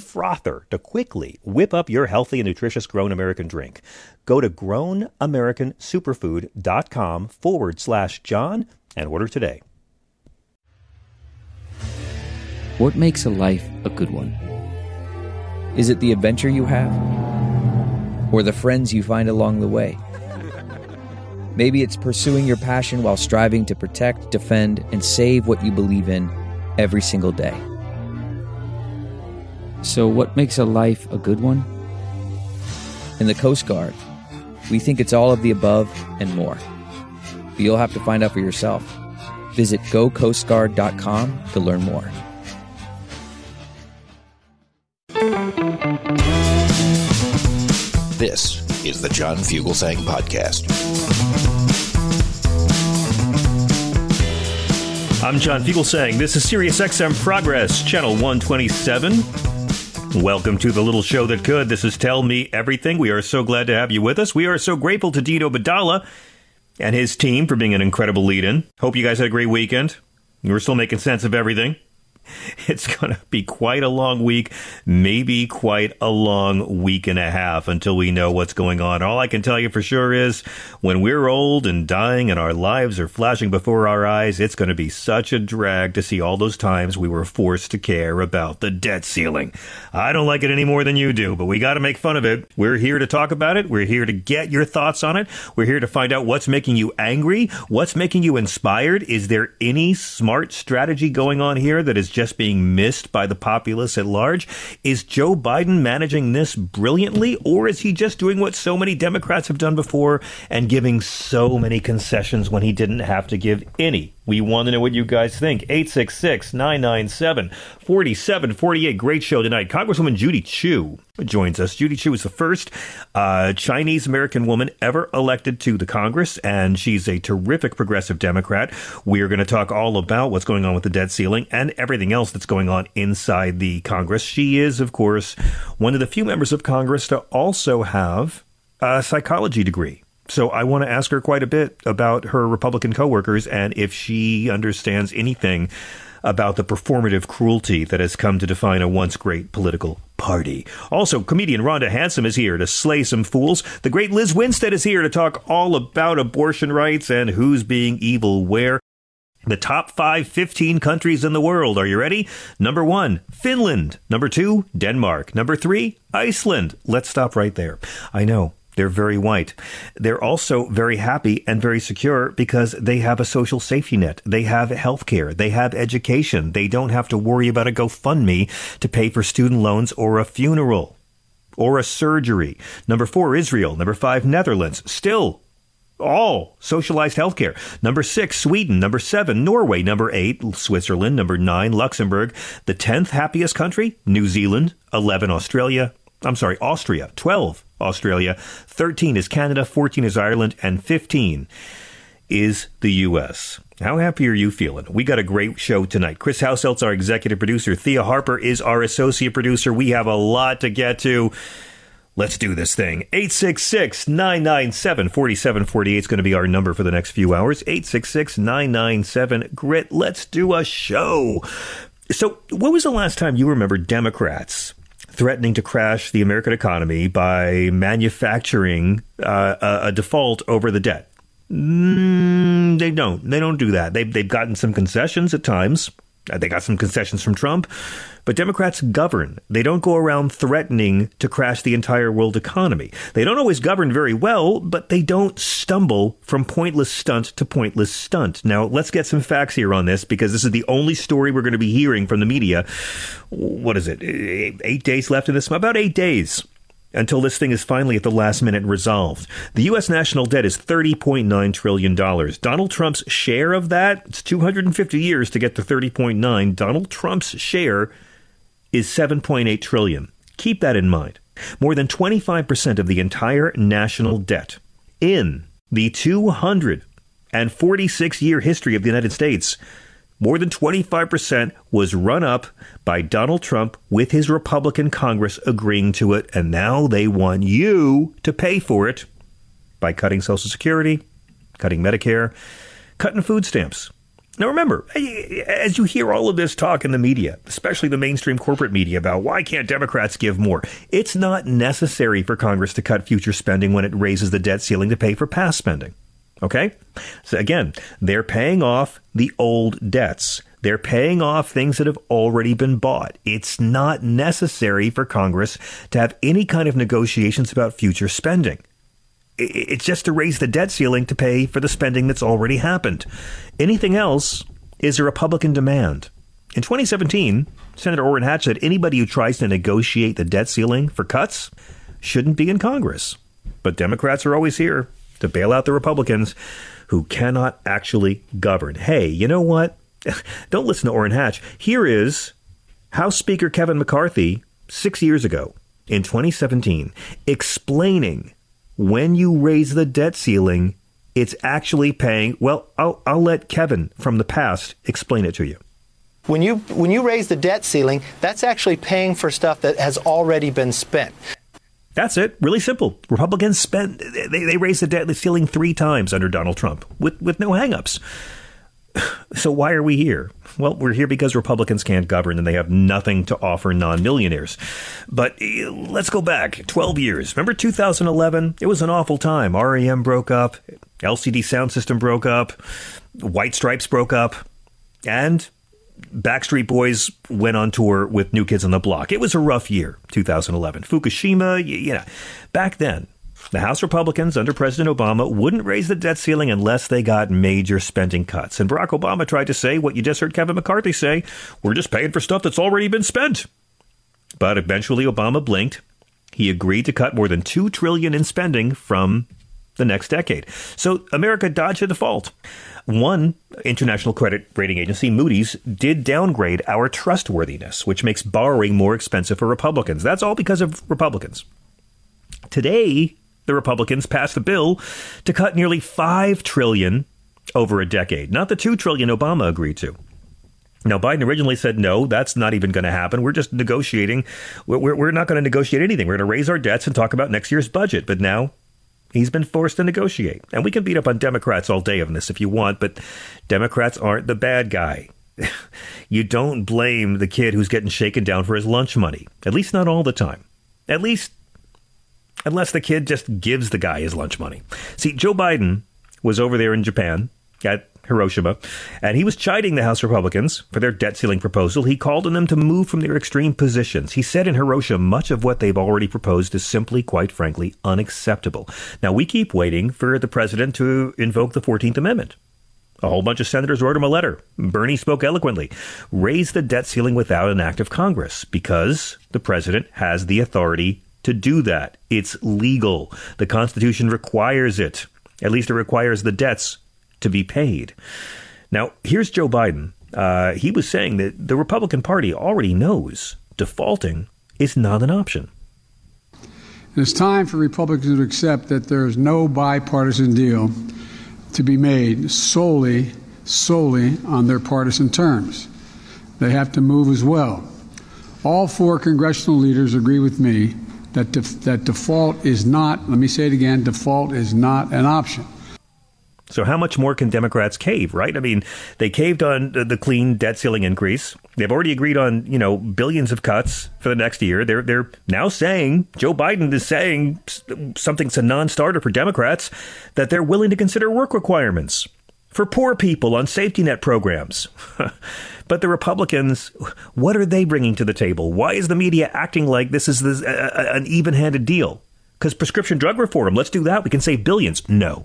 frother to quickly whip up your healthy and nutritious Grown American drink. Go to grownamericansuperfood.com forward slash John and order today. What makes a life a good one? Is it the adventure you have? Or the friends you find along the way? Maybe it's pursuing your passion while striving to protect, defend, and save what you believe in every single day. So, what makes a life a good one? In the Coast Guard, we think it's all of the above and more. But you'll have to find out for yourself. Visit gocoastguard.com to learn more. This is the John Fugelsang Podcast. I'm John Fugelsang. This is SiriusXM Progress, Channel 127. Welcome to the little show that could. This is Tell Me Everything. We are so glad to have you with us. We are so grateful to Dino Badala and his team for being an incredible lead in. Hope you guys had a great weekend. We're still making sense of everything. it's going to be quite a long week, maybe quite a long week and a half until we know what's going on. All I can tell you for sure is when we're old and dying and our lives are flashing before our eyes, it's going to be such a drag to see all those times we were forced to care about the debt ceiling. I don't like it any more than you do, but we got to make fun of it. We're here to talk about it. We're here to get your thoughts on it. We're here to find out what's making you angry, what's making you inspired. Is there any smart strategy going on here that is just being missed by the populace at large? Is Joe Biden managing this brilliantly, or is he just doing what so many Democrats have done before and giving so many concessions when he didn't have to give any? We want to know what you guys think. 866 997 4748. Great show tonight. Congresswoman Judy Chu joins us. Judy Chu is the first uh, Chinese American woman ever elected to the Congress, and she's a terrific progressive Democrat. We are going to talk all about what's going on with the debt ceiling and everything else that's going on inside the Congress. She is, of course, one of the few members of Congress to also have a psychology degree. So I want to ask her quite a bit about her Republican coworkers and if she understands anything about the performative cruelty that has come to define a once great political party. Also, comedian Rhonda Hansome is here to slay some fools. The great Lizz Winstead is here to talk all about abortion rights and who's being evil where. The top five 15 countries in the world. Are you ready? Number one, Finland. Number two, Denmark. Number three, Iceland. Let's stop right there. I know they're very white. They're also very happy and very secure because they have a social safety net. They have health care. They have education. They don't have to worry about a GoFundMe to pay for student loans or a funeral or a surgery. Number four, Israel. Number five, Netherlands. Still all socialized healthcare. Number six, Sweden. Number seven, Norway. Number eight, Switzerland. Number nine, Luxembourg. The tenth happiest country, New Zealand. Eleven, Australia. I'm sorry, Austria. Twelve, Australia. 13 is Canada, 14 is Ireland, and 15 is the U.S. How happy are you feeling? We got a great show tonight. Chris Hauselt's our executive producer. Thea Harper is our associate producer. We have a lot to get to. Let's do this thing. 866 997 4748 is going to be our number for the next few hours. 866 997 GRIT. Let's do a show. So, when was the last time you remember Democrats threatening to crash the American economy by manufacturing uh, a, default over the debt. Mm, they don't. They don't do that. They've, they've gotten some concessions at times. Uh, they got some concessions from Trump, but Democrats govern. They don't go around threatening to crash the entire world economy. They don't always govern very well, but they don't stumble from pointless stunt to pointless stunt. Now, let's get some facts here on this because this is the only story we're going to be hearing from the media. What is it? Eight days left in this? About eight days until this thing is finally at the last minute resolved. The U.S. national debt is $30.9 trillion. Donald Trump's share of that, it's 250 years to get to 30.9. Donald Trump's share is 7.8 trillion. Keep that in mind. More than 25% of the entire national debt in the 246 year history of the United States more than 25% was run up by Donald Trump with his Republican Congress agreeing to it. And now they want you to pay for it by cutting Social Security, cutting Medicare, cutting food stamps. Now, remember, eh, as you hear all of this talk in the media, especially the mainstream corporate media, about why can't Democrats give more, it's not necessary for Congress to cut future spending when it raises the debt ceiling to pay for past spending. Okay? So again, they're paying off the old debts. They're paying off things that have already been bought. It's not necessary for Congress to have any kind of negotiations about future spending. It's just to raise the debt ceiling to pay for the spending that's already happened. Anything else is a Republican demand. In 2017, Senator Orrin Hatch said anybody who tries to negotiate the debt ceiling for cuts shouldn't be in Congress. But Democrats are always here to bail out the Republicans who cannot actually govern. Hey, you know what? Don't listen to Orrin Hatch. Here is House Speaker Kevin McCarthy six years ago in 2017 explaining when you raise the debt ceiling, it's actually paying. Well, I'll, I'll let Kevin from the past explain it to you. When you when you raise the debt ceiling, that's actually paying for stuff that has already been spent. That's it. Really simple. Republicans spent they, they raised the debt ceiling three times under Donald Trump with with no hangups. So why are we here? Well, we're here because Republicans can't govern and they have nothing to offer non-millionaires. But eh, let's go back 12 years. Remember 2011? It was an awful time. REM broke up, LCD Sound System broke up, White Stripes broke up, and Backstreet Boys went on tour with New Kids on the Block. It was a rough year, 2011. Fukushima, you, know, back then, the House Republicans under President Obama wouldn't raise the debt ceiling unless they got major spending cuts. And Barack Obama tried to say what you just heard Kevin McCarthy say we're just paying for stuff that's already been spent. But eventually, Obama blinked. He agreed to cut more than 2 trillion in spending from the next decade. So America dodged a default. One international credit rating agency, Moody's, did downgrade our trustworthiness, which makes borrowing more expensive for Republicans. That's all because of Republicans. Today, the Republicans passed a bill to cut nearly 5 trillion over a decade, not the 2 trillion Obama agreed to. Now, Biden originally said, no, that's not even going to happen. We're just negotiating. We're, we're not going to negotiate anything. We're going to raise our debts and talk about next year's budget. But now He's been forced to negotiate. And we can beat up on Democrats all day on this if you want, but Democrats aren't the bad guy. you don't blame the kid who's getting shaken down for his lunch money. At least not all the time. At least unless the kid just gives the guy his lunch money. See, Joe Biden was over there in Japan at Hiroshima, and he was chiding the House Republicans for their debt ceiling proposal. He called on them to move from their extreme positions. He said in Hiroshima, much of what they've already proposed is simply, quite frankly, unacceptable. Now, we keep waiting for the president to invoke the 14th Amendment. A whole bunch of senators wrote him a letter. Bernie spoke eloquently. Raise the debt ceiling without an act of Congress because the president has the authority to do that. It's legal. The Constitution requires it. At least it requires the debts to be paid. Now, here's Joe Biden. Uh, he was saying that the Republican Party already knows defaulting is not an option. It's time for Republicans to accept that there is no bipartisan deal to be made solely, solely on their partisan terms. They have to move as well. All four congressional leaders agree with me that, def- that default is not, let me say it again, default is not an option. So how much more can Democrats cave, right? I mean, they caved on the clean debt ceiling increase. They've already agreed on, you know, billions of cuts for the next year. They're they're now saying Joe Biden is saying something's a non-starter for Democrats that they're willing to consider work requirements for poor people on safety net programs. but the Republicans, what are they bringing to the table? Why is the media acting like this is this, an even handed deal? Because prescription drug reform, let's do that. We can save billions. No.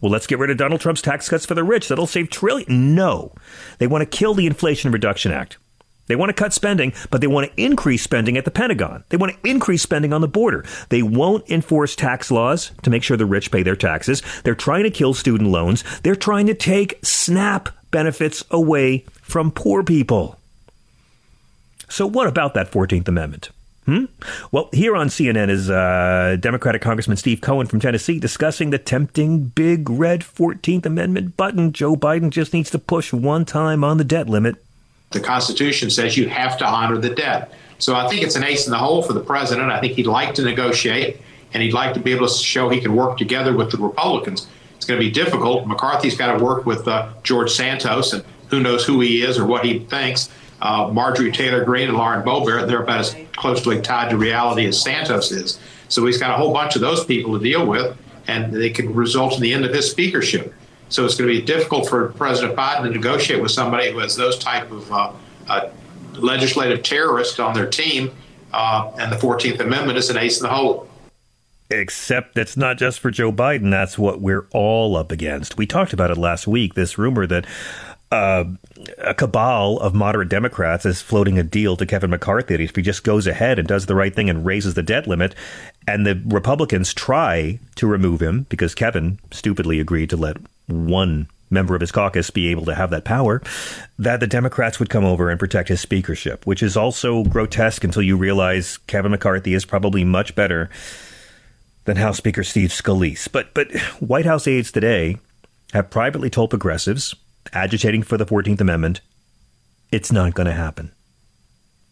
Well, let's get rid of Donald Trump's tax cuts for the rich. That'll save trillions. No. They want to kill the Inflation Reduction Act. They want to cut spending, but they want to increase spending at the Pentagon. They want to increase spending on the border. They won't enforce tax laws to make sure the rich pay their taxes. They're trying to kill student loans. They're trying to take SNAP benefits away from poor people. So, what about that 14th Amendment? Hmm? Well, here on CNN is uh, Democratic Congressman Steve Cohen from Tennessee discussing the tempting big red 14th Amendment button Joe Biden just needs to push one time on the debt limit the Constitution says you have to honor the debt. So I think it's an ace in the hole for the president. I think he'd like to negotiate and he'd like to be able to show he can work together with the Republicans. It's going to be difficult. McCarthy's got to work with uh, George Santos, and who knows who he is or what he thinks. Uh, Marjorie Taylor Greene and Lauren Boebert, they're about as closely tied to reality as Santos is. So he's got a whole bunch of those people to deal with, and they could result in the end of his speakership. So it's going to be difficult for President Biden to negotiate with somebody who has those type of uh, uh, legislative terrorists on their team. Uh, and the 14th Amendment is an ace in the hole. Except it's not just for Joe Biden. That's what we're all up against. We talked about it last week. This rumor that uh, a cabal of moderate Democrats is floating a deal to Kevin McCarthy if he just goes ahead and does the right thing and raises the debt limit, and the Republicans try to remove him because Kevin stupidly agreed to let one member of his caucus be able to have that power, that the Democrats would come over and protect his speakership, which is also grotesque until you realize Kevin McCarthy is probably much better than House Speaker Steve Scalise. But but White House aides today have privately told progressives agitating for the 14th Amendment it's not going to happen.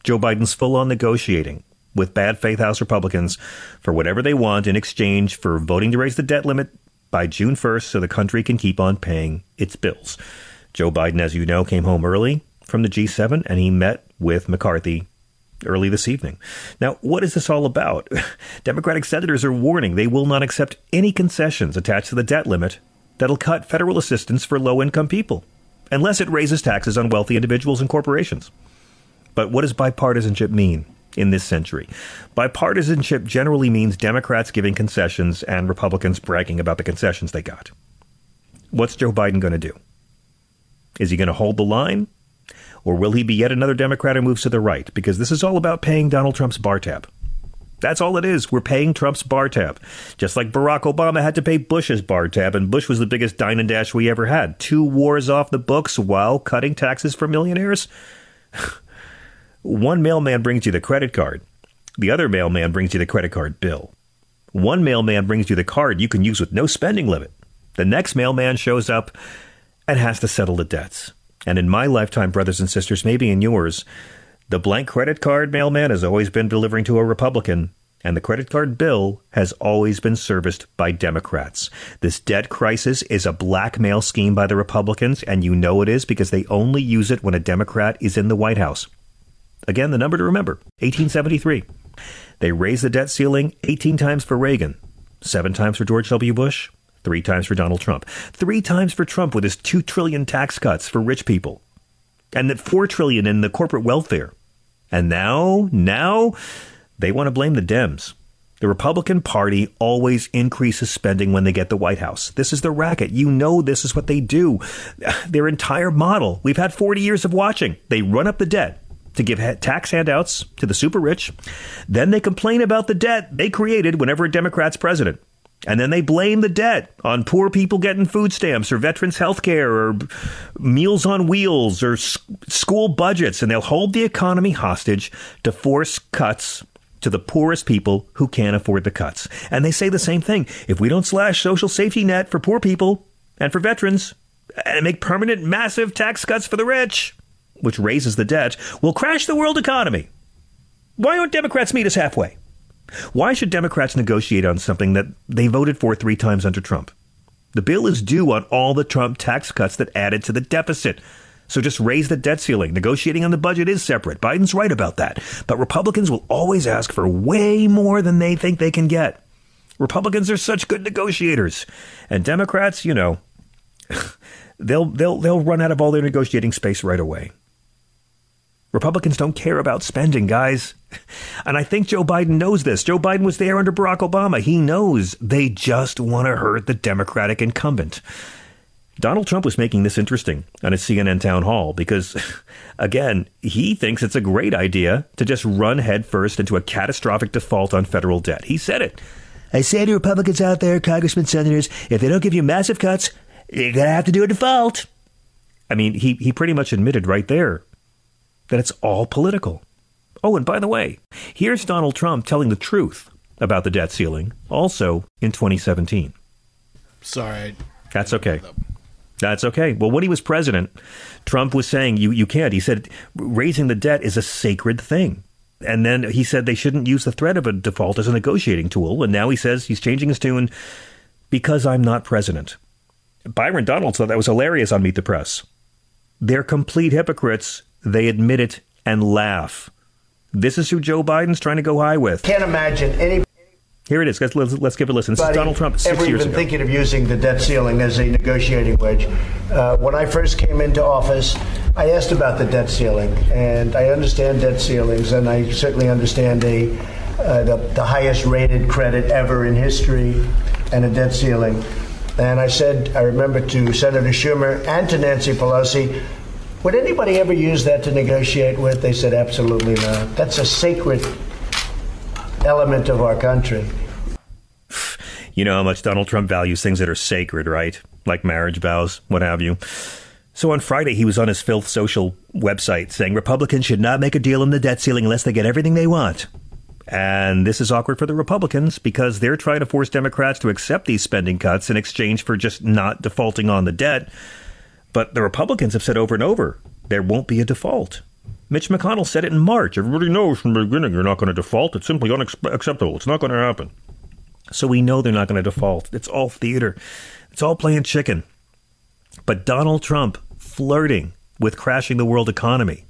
Joe Biden's full on negotiating with bad faith House Republicans for whatever they want in exchange for voting to raise the debt limit by June 1st so the country can keep on paying its bills. Joe Biden, as you know, came home early from the G7 and he met with McCarthy early this evening. Now, what is this all about? Democratic senators are warning they will not accept any concessions attached to the debt limit that'll cut federal assistance for low income people, unless it raises taxes on wealthy individuals and corporations. But what does bipartisanship mean? in this century. Bipartisanship generally means Democrats giving concessions and Republicans bragging about the concessions they got. What's Joe Biden going to do? Is he going to hold the line? Or will he be yet another Democrat who moves to the right? Because this is all about paying Donald Trump's bar tab. That's all it is. We're paying Trump's bar tab. Just like Barack Obama had to pay Bush's bar tab, and Bush was the biggest dine and dash we ever had. Two wars off the books while cutting taxes for millionaires. One mailman brings you the credit card, the other mailman brings you the credit card bill. One mailman brings you the card you can use with no spending limit. The next mailman shows up and has to settle the debts. And in my lifetime, brothers and sisters, maybe in yours, the blank credit card mailman has always been delivering to a Republican, and the credit card bill has always been serviced by Democrats. This debt crisis is a blackmail scheme by the Republicans, and you know it is because they only use it when a Democrat is in the White House. Again, the number to remember 1873. They raised the debt ceiling 18 times for Reagan, seven times for George W. Bush, three times for Donald Trump, three times for Trump with his two trillion tax cuts for rich people, and that four trillion in the corporate welfare. And now, now they want to blame the Dems. The Republican Party always increases spending when they get the White House. This is the racket. You know this is what they do. Their entire model. We've had 40 years of watching. They run up the debt to give tax handouts to the super rich. Then they complain about the debt they created whenever a Democrat's president. And then they blame the debt on poor people getting food stamps or veterans health care or meals on wheels or school budgets. And they'll hold the economy hostage to force cuts to the poorest people who can't afford the cuts. And they say the same thing. If we don't slash social safety net for poor people and for veterans and make permanent massive tax cuts for the rich, which raises the debt, we'll crash the world economy. Why don't Democrats meet us halfway? Why should Democrats negotiate on something that they voted for three times under Trump? The bill is due on all the Trump tax cuts that added to the deficit. So just raise the debt ceiling. Negotiating on the budget is separate. Biden's right about that. But Republicans will always ask for way more than they think they can get. Republicans are such good negotiators. And Democrats, you know, they'll they'll they'll run out of all their negotiating space right away. Republicans don't care about spending, guys. And I think Joe Biden knows this. Joe Biden was there under Barack Obama. He knows they just want to hurt the Democratic incumbent. Donald Trump was making this interesting on his CNN town hall because, again, he thinks it's a great idea to just run headfirst into a catastrophic default on federal debt. He said it. I say to Republicans out there, congressmen, senators, if they don't give you massive cuts, you're going to have to do a default. I mean, he, he pretty much admitted right there that it's all political. Oh, and by the way, here's Donald Trump telling the truth about the debt ceiling, also in 2017. Sorry. That's okay. That's okay. Well, when he was president, Trump was saying you you can't. He said raising the debt is a sacred thing. And then he said they shouldn't use the threat of a default as a negotiating tool. And now he says he's changing his tune because I'm not president. Byron Donalds thought that was hilarious on Meet the Press. They're complete hypocrites. They admit it and laugh. This is who Joe Biden's trying to go high with. Can't imagine any Here it is. Let's, let's, let's give it a listen. This is Donald Trump six years ago. thinking of using the debt ceiling as a negotiating wedge. Uh, when I first came into office, I asked about the debt ceiling, and I understand debt ceilings, and I certainly understand a, uh, the, the highest rated credit ever in history and a debt ceiling. And I said, I remember to Senator Schumer and to Nancy Pelosi, would anybody ever use that to negotiate with? They said, absolutely not. That's a sacred element of our country. You know how much Donald Trump values things that are sacred, right? Like marriage vows, what have you. So on Friday, he was on his Filth Social website saying Republicans should not make a deal on the debt ceiling unless they get everything they want. And this is awkward for the Republicans because they're trying to force Democrats to accept these spending cuts in exchange for just not defaulting on the debt. But the Republicans have said over and over there won't be a default. Mitch McConnell said it in March. Everybody knows from the beginning you're not going to default. It's simply unacceptable. It's not going to happen. So we know they're not going to default. It's all theater. It's all playing chicken. But Donald Trump flirting with crashing the world economy,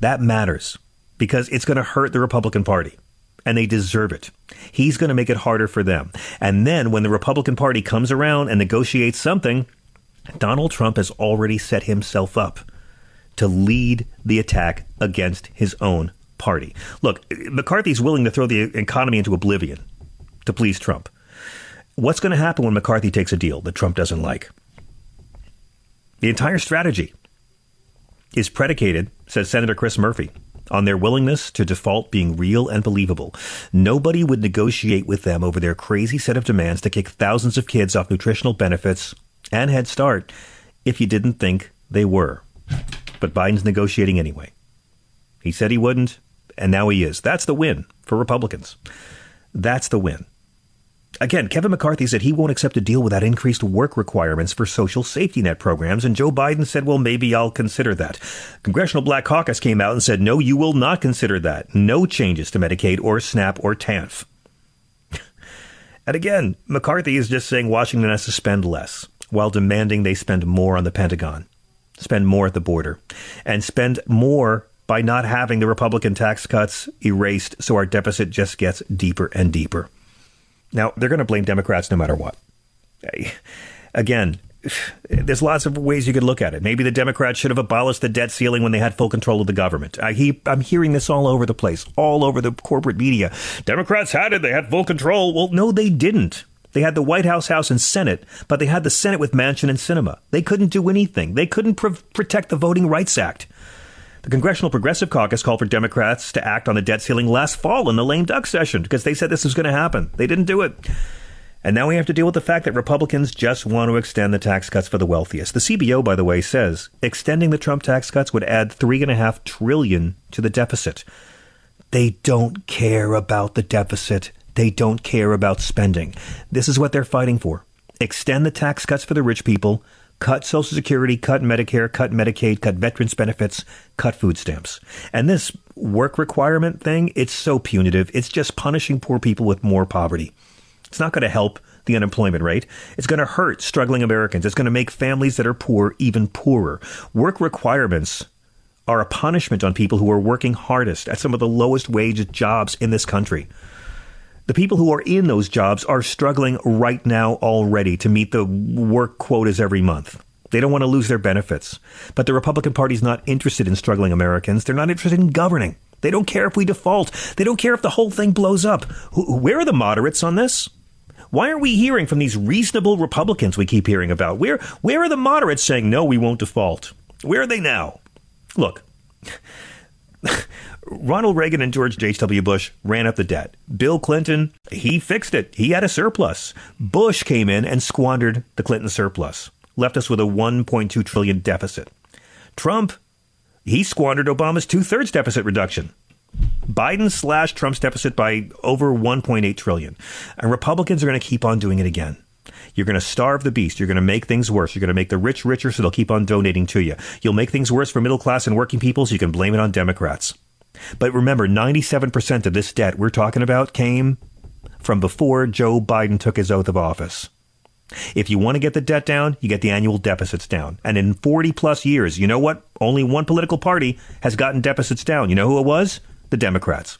that matters because it's going to hurt the Republican Party. And they deserve it. He's going to make it harder for them. And then when the Republican Party comes around and negotiates something, Donald Trump has already set himself up to lead the attack against his own party. Look, McCarthy's willing to throw the economy into oblivion to please Trump. What's going to happen when McCarthy takes a deal that Trump doesn't like? The entire strategy is predicated, says Senator Chris Murphy, on their willingness to default being real and believable. Nobody would negotiate with them over their crazy set of demands to kick thousands of kids off nutritional benefits and Head Start if you didn't think they were. But Biden's negotiating anyway. He said he wouldn't, and now he is. That's the win for Republicans. That's the win. Again, Kevin McCarthy said he won't accept a deal without increased work requirements for social safety net programs, and Joe Biden said, well, maybe I'll consider that. Congressional Black Caucus came out and said, no, you will not consider that. No changes to Medicaid or SNAP or TANF. and again, McCarthy is just saying Washington has to spend less while demanding they spend more on the Pentagon, spend more at the border, and spend more by not having the Republican tax cuts erased so our deficit just gets deeper and deeper. Now, they're going to blame Democrats no matter what. Again, there's lots of ways you could look at it. Maybe the Democrats should have abolished the debt ceiling when they had full control of the government. I I'm hearing this all over the place, all over the corporate media. Democrats had it, they had full control. Well, no, they didn't. They had the White House, House, and Senate, but they had the Senate with Manchin and Sinema. They couldn't do anything. They couldn't pr- protect the Voting Rights Act. The Congressional Progressive Caucus called for Democrats to act on the debt ceiling last fall in the lame duck session because they said this was going to happen. They didn't do it. And now we have to deal with the fact that Republicans just want to extend the tax cuts for the wealthiest. The CBO, by the way, says extending the Trump tax cuts would add three and a half trillion to the deficit. They don't care about the deficit. They don't care about spending. This is what they're fighting for. Extend the tax cuts for the rich people, cut Social Security, cut Medicare, cut Medicaid, cut veterans benefits, cut food stamps. And this work requirement thing, it's so punitive. It's just punishing poor people with more poverty. It's not going to help the unemployment rate. It's going to hurt struggling Americans. It's going to make families that are poor even poorer. Work requirements are a punishment on people who are working hardest at some of the lowest wage jobs in this country. The people who are in those jobs are struggling right now already to meet the work quotas every month. They don't want to lose their benefits. But the Republican Party's not interested in struggling Americans. They're not interested in governing. They don't care if we default. They don't care if the whole thing blows up. Where are the moderates on this? Why aren't we hearing from these reasonable Republicans we keep hearing about? Where where are the moderates saying no, we won't default? Where are they now? Look. Ronald Reagan and George H.W. Bush ran up the debt. Bill Clinton, he fixed it. He had a surplus. Bush came in and squandered the Clinton surplus, left us with a 1.2 trillion deficit. Trump, he squandered Obama's two thirds deficit reduction. Biden slashed Trump's deficit by over 1.8 trillion. And Republicans are going to keep on doing it again. You're going to starve the beast. You're going to make things worse. You're going to make the rich richer so they'll keep on donating to you. You'll make things worse for middle class and working people so you can blame it on Democrats. But remember, 97% of this debt we're talking about came from before Joe Biden took his oath of office. If you want to get the debt down, you get the annual deficits down. And in 40 plus years, you know what? Only one political party has gotten deficits down. You know who it was? The Democrats.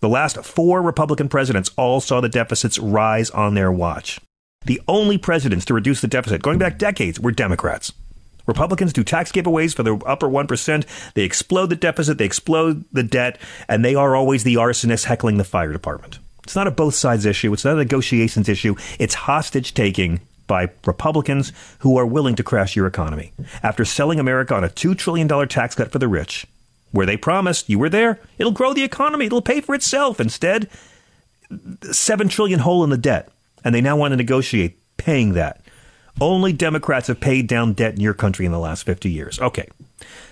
The last four Republican presidents all saw the deficits rise on their watch. The only presidents to reduce the deficit, going back decades, were Democrats. Republicans do tax giveaways for the upper 1%. They explode the deficit, they explode the debt, and they are always the arsonists heckling the fire department. It's not a both sides issue. It's not a negotiations issue. It's hostage taking by Republicans who are willing to crash your economy. After selling America on a $2 trillion tax cut for the rich, where they promised you were there, it'll grow the economy, it'll pay for itself. Instead, 7 trillion hole in the debt. And they now want to negotiate paying that. Only Democrats have paid down debt in your country in the last 50 years. Okay.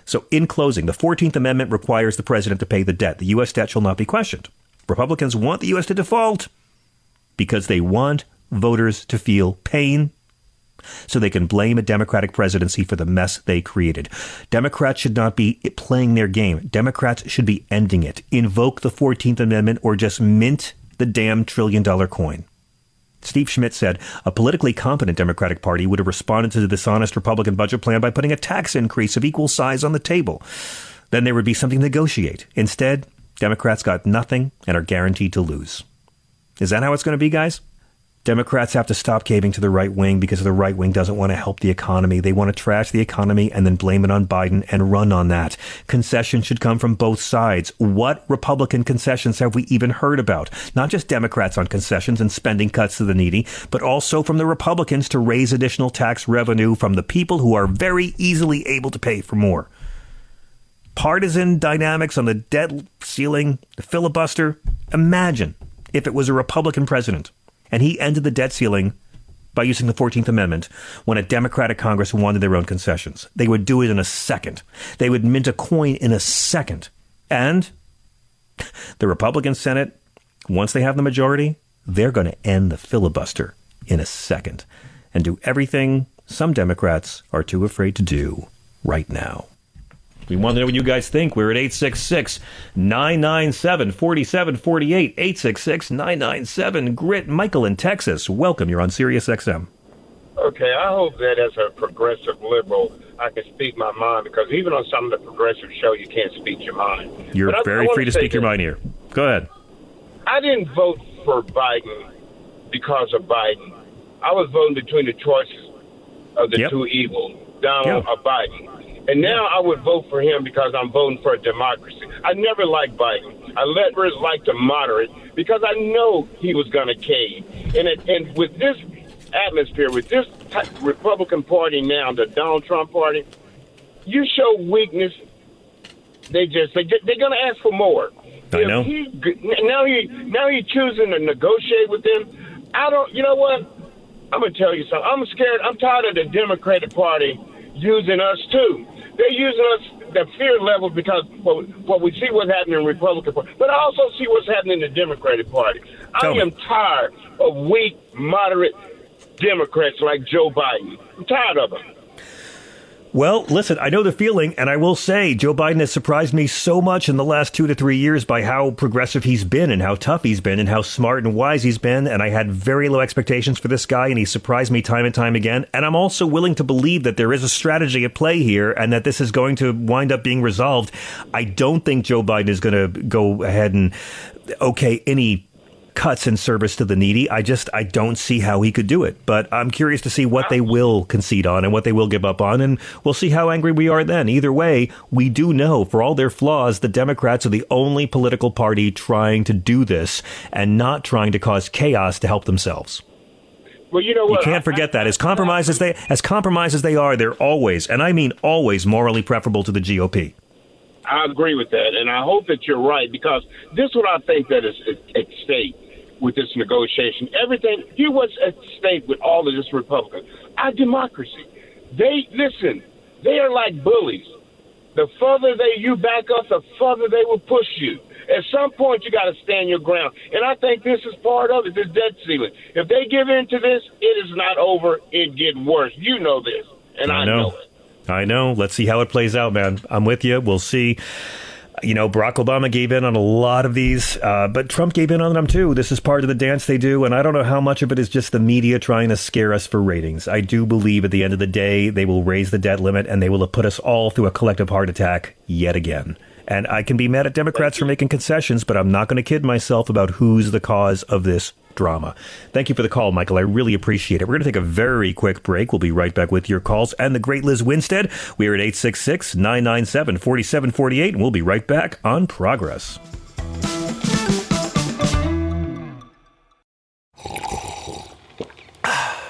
So, in closing, the 14th Amendment requires the president to pay the debt. The U.S. debt shall not be questioned. Republicans want the U.S. to default because they want voters to feel pain so they can blame a Democratic presidency for the mess they created. Democrats should not be playing their game. Democrats should be ending it. Invoke the 14th Amendment or just mint the damn trillion dollar coin. Steve Schmidt said a politically competent Democratic Party would have responded to the dishonest Republican budget plan by putting a tax increase of equal size on the table. Then there would be something to negotiate. Instead, Democrats got nothing and are guaranteed to lose. Is that how it's going to be, guys? Democrats have to stop caving to the right wing because the right wing doesn't want to help the economy. They want to trash the economy and then blame it on Biden and run on that. Concessions should come from both sides. What Republican concessions have we even heard about? Not just Democrats on concessions and spending cuts to the needy, but also from the Republicans to raise additional tax revenue from the people who are very easily able to pay for more partisan dynamics on the debt ceiling, the filibuster. Imagine if it was a Republican president and he ended the debt ceiling by using the 14th Amendment when a Democratic Congress wanted their own concessions. They would do it in a second. They would mint a coin in a second. And the Republican Senate, once they have the majority, they're going to end the filibuster in a second and do everything some Democrats are too afraid to do right now. We want to know what you guys think. We're at 866 997 4748. 866 997 Grit. Michael in Texas. Welcome. You're on Sirius XM. Okay, I hope that as a progressive liberal, I can speak my mind because even on some of the progressive show, you can't speak your mind. You're I, very I free to speak your mind here. Go ahead. I didn't vote for Biden because of Biden. I was voting between the choices of the yep. two evils, Donald yep. or Biden. And now I would vote for him because I'm voting for a democracy. I never liked Biden. I never liked a moderate because I know he was going to cave. And it, and with this atmosphere, with this Republican Party now, the Donald Trump Party, you show weakness. They just they, they're going to ask for more. I if know. He, now he now he choosing to negotiate with them. I don't. You know what? I'm gonna tell you something. I'm scared. I'm tired of the Democratic Party using us too. They're using us the fear level because well, well, we see what's happening in the Republican Party, but I also see what's happening in the Democratic Party. Tell I me. am tired of weak, moderate Democrats like Joe Biden. I'm tired of them. Well, listen, I know the feeling, and I will say Joe Biden has surprised me so much in the last two to three years by how progressive he's been and how tough he's been and how smart and wise he's been. And I had very low expectations for this guy, and he surprised me time and time again. And I'm also willing to believe that there is a strategy at play here and that this is going to wind up being resolved. I don't think Joe Biden is going to go ahead and okay any cuts in service to the needy. I just I don't see how he could do it. But I'm curious to see what they will concede on and what they will give up on, and we'll see how angry we are then. Either way, we do know for all their flaws, the Democrats are the only political party trying to do this and not trying to cause chaos to help themselves. Well, you know what? You can't forget that. As compromised as they as compromised as they are, they're always, and I mean always, morally preferable to the GOP. I agree with that, and I hope that you're right because this is what I think that is at stake with this negotiation. Everything here, was at stake with all of this Republican, our democracy. They listen. They are like bullies. The further they you back up, the further they will push you. At some point, you got to stand your ground, and I think this is part of it. This debt ceiling. If they give in to this, it is not over. It get worse. You know this, and I, I know. know it. I know. Let's see how it plays out, man. I'm with you. We'll see. You know, Barack Obama gave in on a lot of these, uh, but Trump gave in on them too. This is part of the dance they do, and I don't know how much of it is just the media trying to scare us for ratings. I do believe at the end of the day, they will raise the debt limit and they will have put us all through a collective heart attack yet again. And I can be mad at Democrats for making concessions, but I'm not going to kid myself about who's the cause of this drama. Thank you for the call, Michael. I really appreciate it. We're going to take a very quick break. We'll be right back with your calls and the great Lizz Winstead. We are at 866 997 4748, and we'll be right back on Progress.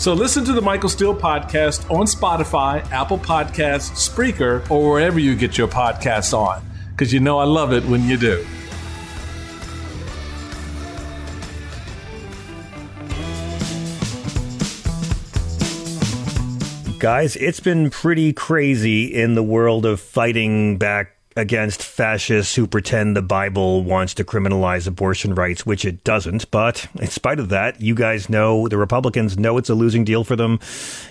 So listen to the Michael Steele podcast on Spotify, Apple Podcasts, Spreaker, or wherever you get your podcasts on, because you know I love it when you do. Guys, it's been pretty crazy in the world of fighting back against fascists who pretend the Bible wants to criminalize abortion rights, which it doesn't. But in spite of that, you guys know the Republicans know it's a losing deal for them.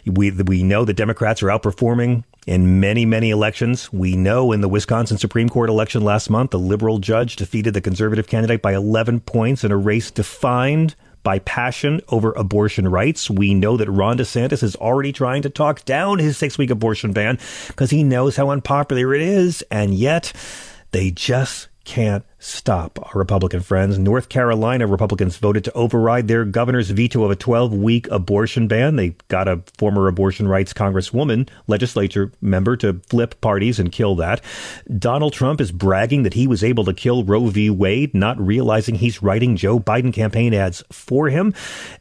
We we know the Democrats are outperforming in many many elections. We know in the Wisconsin Supreme Court election last month, the liberal judge defeated the conservative candidate by 11 points in a race defined by passion over abortion rights. We know that Ron DeSantis is already trying to talk down his six week abortion ban because he knows how unpopular it is. And yet they just can't stop our Republican friends. North Carolina Republicans voted to override their governor's veto of a 12 week abortion ban. They got a former abortion rights congresswoman, legislature member to flip parties and kill that. Donald Trump is bragging that he was able to kill Roe v. Wade, not realizing he's writing Joe Biden campaign ads for him.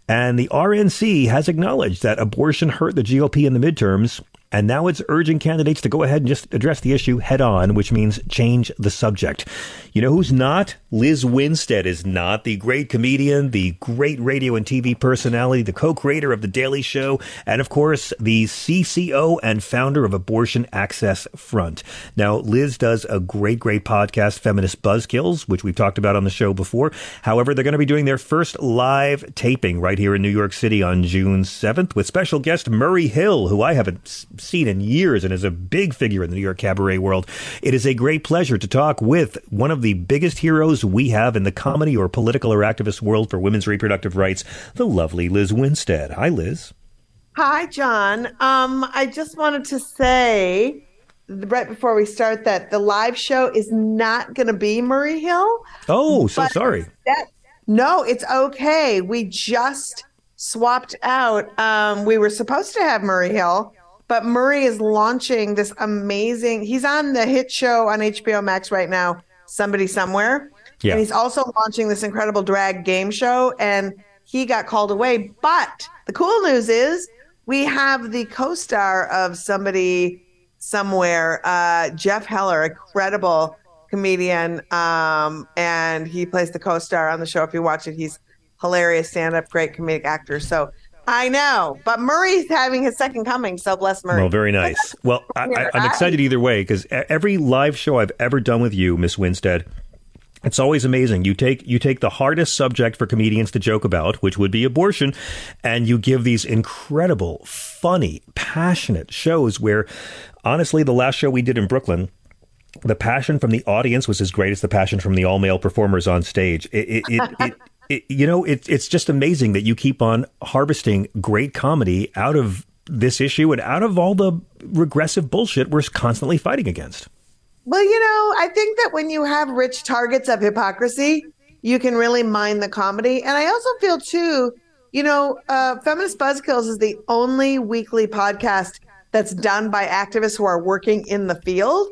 And the RNC has acknowledged that abortion hurt the GOP in the midterms and now it's urging candidates to go ahead and just address the issue head on, which means change the subject. You know who's not? Lizz Winstead is not the great comedian, the great radio and TV personality, the co creator of The Daily Show, and of course, the CCO and founder of Abortion Access Front. Now, Lizz does a great, great podcast, Feminist Buzzkills, which we've talked about on the show before. However, they're going to be doing their first live taping right here in New York City on June 7th with special guest Murray Hill, who I haven't seen in years and is a big figure in the New York cabaret world. It is a great pleasure to talk with one of the biggest heroes we have in the comedy or political or activist world for women's reproductive rights, the lovely Lizz Winstead. Hi, Lizz. Hi, John. Um, I just wanted to say right before we start that the live show is not going to be Murray Hill. Oh, so sorry. That, no, it's okay. We just swapped out. Um, we were supposed to have Murray Hill, but Murray is launching this amazing. He's on the hit show on HBO Max right now, Somebody Somewhere. Yeah. And he's also launching this incredible drag game show, and he got called away. But the cool news is we have the co-star of Somebody Somewhere, uh, Jeff Hiller, incredible comedian, um, and he plays the co-star on the show. If you watch it, he's hilarious stand-up, great comedic actor. So I know, but Murray's having his second coming. So bless Murray. Well, very nice. Well, I, I'm excited either way because every live show I've ever done with you, Miss Winstead, it's always amazing. You take you take the hardest subject for comedians to joke about, which would be abortion, and you give these incredible, funny, passionate shows where honestly the last show we did in Brooklyn the passion from the audience was as great as the passion from the all male performers on stage. It, it, it, it, you know, it, it's just amazing that you keep on harvesting great comedy out of this issue and out of all the regressive bullshit we're constantly fighting against. Well, you know, I think that when you have rich targets of hypocrisy, you can really mine the comedy. And I also feel too, you know, uh, Feminist Buzzkills is the only weekly podcast that's done by activists who are working in the field.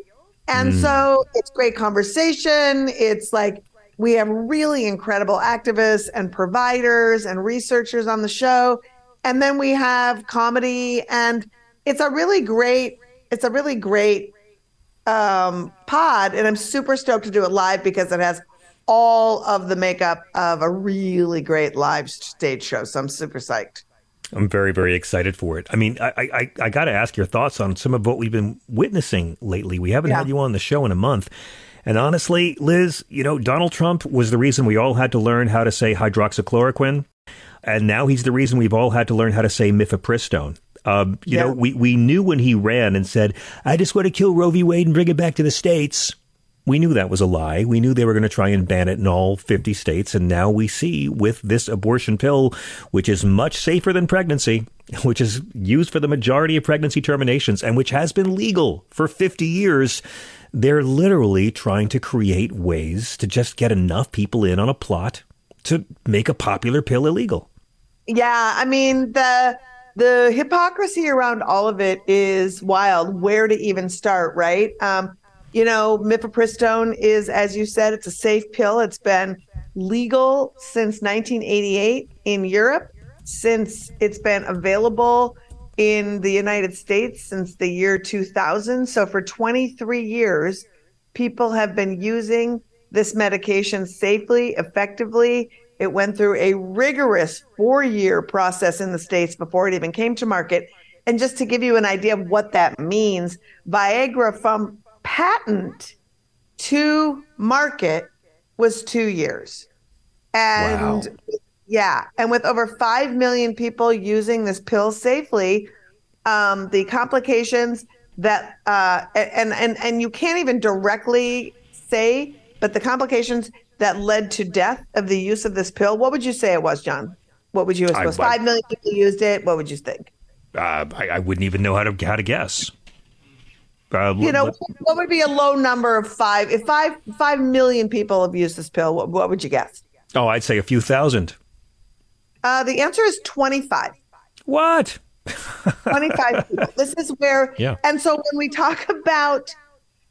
And mm. so it's great conversation. It's like we have really incredible activists and providers and researchers on the show. And then we have comedy and it's a really great it's a really great um, pod and I'm super stoked to do it live because it has all of the makeup of a really great live stage show. So I'm super psyched. I'm very, very excited for it. I mean, I, I, I got to ask your thoughts on some of what we've been witnessing lately. We haven't yeah. had you on the show in a month. And honestly, Lizz, you know, Donald Trump was the reason we all had to learn how to say hydroxychloroquine. And now he's the reason we've all had to learn how to say mifepristone. Um, you yeah. know, we, we knew when he ran and said, I just want to kill Roe v. Wade and bring it back to the states. We knew that was a lie. We knew they were going to try and ban it in all 50 states. And now we see with this abortion pill, which is much safer than pregnancy, which is used for the majority of pregnancy terminations and which has been legal for 50 years, they're literally trying to create ways to just get enough people in on a plot to make a popular pill illegal. Yeah. I mean, the. The hypocrisy around all of it is wild. Where to even start, right? Um, you know, mifepristone is, as you said, it's a safe pill. It's been legal since 1988 in Europe, since it's been available in the United States since the year 2000. So for 23 years, people have been using this medication safely, effectively. It went through a rigorous four year process in the States before it even came to market. And just to give you an idea of what that means, Viagra from patent to market was two years. And wow. Yeah, and with over 5 million people using this pill safely, um, the complications that, uh, and, and, and you can't even directly say, but the complications that led to death of the use of this pill, what would you say it was, John? What would you suppose? Five million people used it. What would you think? Uh, I, I, wouldn't even know how to how to guess. Uh, you know, what would be a low number of five? If five five million people have used this pill, what, what would you guess? Oh, I'd say a few thousand. Uh, the answer is twenty five. What? 25 people. This is where, yeah. and so when we talk about,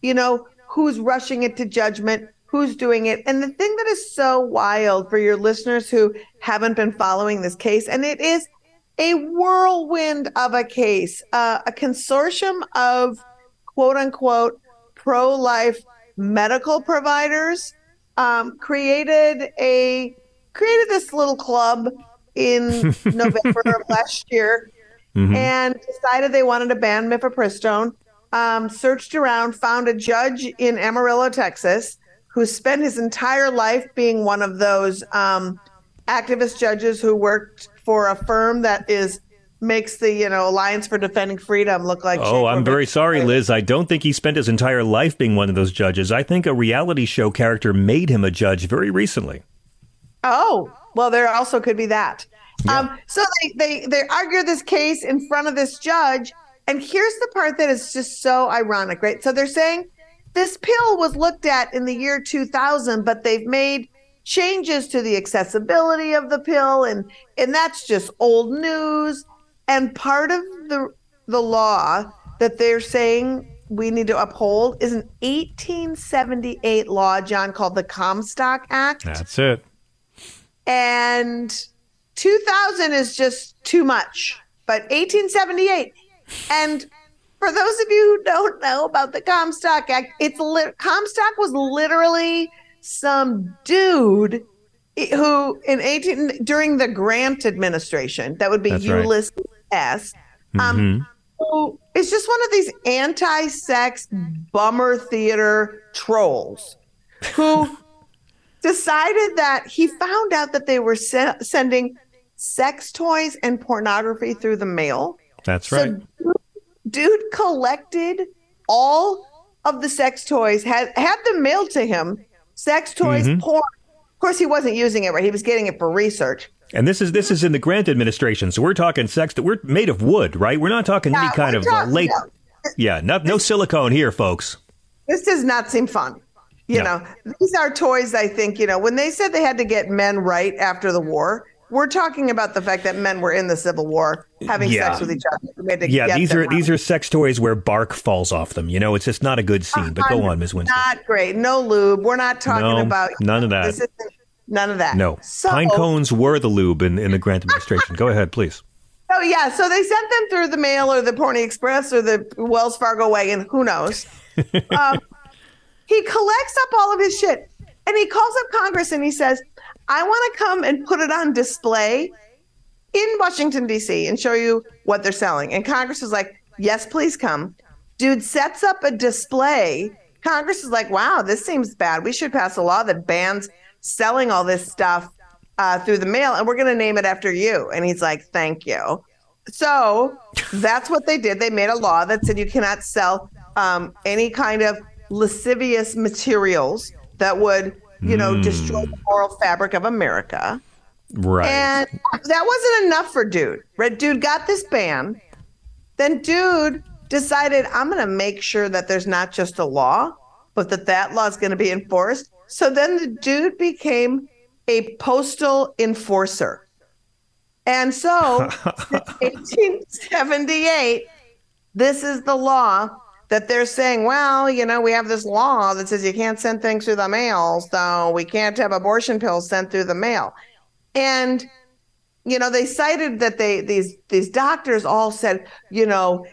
you know, who's rushing it to judgment, who's doing it, and the thing that is so wild for your listeners who haven't been following this case, and it is a whirlwind of a case, uh, a consortium of quote unquote pro life medical providers um, created a created this little club in November of last year mm-hmm. and decided they wanted to ban mifepristone. Um, searched around, found a judge in Amarillo, Texas, who spent his entire life being one of those um, activist judges who worked for a firm that is makes the you know Alliance for Defending Freedom look like. Oh, I'm very sorry, Lizz. I don't think he spent his entire life being one of those judges. I think a reality show character made him a judge very recently. Oh well, there also could be that. Yeah. Um, so they, they they argue this case in front of this judge, and here's the part that is just so ironic, right? So they're saying this pill was looked at in the year 2000, but they've made changes to the accessibility of the pill, and and that's just old news. And part of the the law that they're saying we need to uphold is an 1878 law, John, called the Comstock Act. That's it. And 2000 is just too much, but 1878. And for those of you who don't know about the Comstock Act, it's li- Comstock was literally some dude who in 18 during the Grant administration, that would be That's Ulysses right. S. Um, mm-hmm. who is just one of these anti-sex bummer theater trolls who decided that he found out that they were se- sending sex toys and pornography through the mail. That's right. So dude collected all of the sex toys, had had them mailed to him. Sex toys, mm-hmm. porn. Of course, he wasn't using it right. He was getting it for research. And this is this is in the Grant administration, so we're talking sex that we're made of wood, right? We're not talking yeah, any kind of uh, late. Yeah, not, no silicone here, folks. This does not seem fun. You no. know, these are toys. I think you know when they said they had to get men right after the war we're talking about the fact that men were in the Civil War having yeah. sex with each other. Yeah, these are out. these are sex toys where bark falls off them. You know, it's just not a good scene. But go on, Ms. Winstead. Not great. No lube. We're not talking no, about none of that. none of that. No. So, Pine cones were the lube in, in the Grant administration. go ahead, please. Oh yeah, so they sent them through the mail or the Pony Express or the Wells Fargo wagon. Who knows? um, he collects up all of his shit and he calls up Congress and he says, I want to come and put it on display in Washington, D.C. and show you what they're selling. And Congress is like, yes, please come. Dude sets up a display. Congress is like, wow, this seems bad. We should pass a law that bans selling all this stuff uh, through the mail, and we're going to name it after you. And he's like, thank you. So that's what they did. They made a law that said you cannot sell um, any kind of lascivious materials that would you know, mm. destroy the moral fabric of America. Right. And that wasn't enough for dude. Red dude got this ban. Then dude decided I'm going to make sure that there's not just a law, but that that law is going to be enforced. So then the dude became a postal enforcer. And so 1878 this is the law that they're saying, well, you know, we have this law that says you can't send things through the mail, so we can't have abortion pills sent through the mail. And you know, they cited that they these these doctors all said, you know,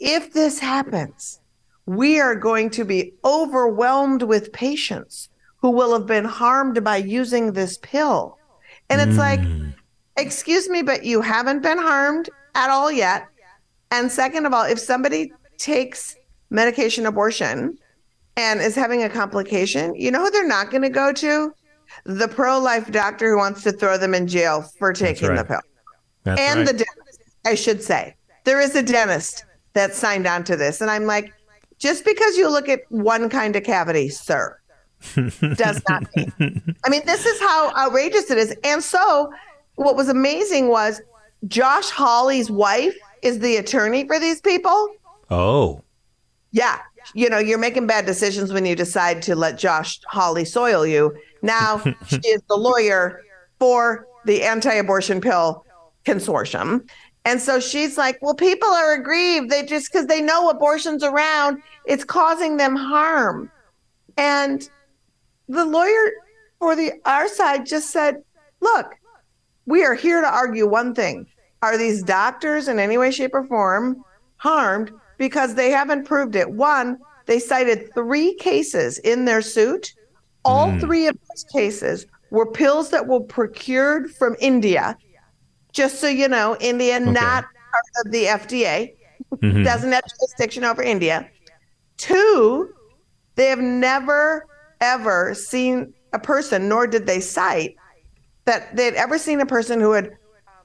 if this happens, we are going to be overwhelmed with patients who will have been harmed by using this pill. And it's mm. like, excuse me, but you haven't been harmed at all yet. And second of all, if somebody takes medication abortion and is having a complication, you know who they're not going to go to? The pro life doctor who wants to throw them in jail for taking right. the pill. That's and right. the dentist, I should say. There is a dentist that signed on to this. And I'm like, just because you look at one kind of cavity, sir, does not mean. I mean, this is how outrageous it is. And so, what was amazing was Josh Hawley's wife is the attorney for these people. Oh yeah, you know, you're making bad decisions when you decide to let Josh Hawley soil you. Now she is the lawyer for the anti-abortion pill consortium. And so she's like, well, people are aggrieved. They just because they know abortion's around, it's causing them harm. And the lawyer for the our side just said, look, we are here to argue one thing. Are these doctors in any way, shape, or form harmed? Because they haven't proved it. One, they cited three cases in their suit. All mm. three of those cases were pills that were procured from India. Just so you know, India okay. not part of the FDA, mm-hmm. doesn't have jurisdiction over India. Two, they have never ever seen a person, nor did they cite that they'd ever seen a person who had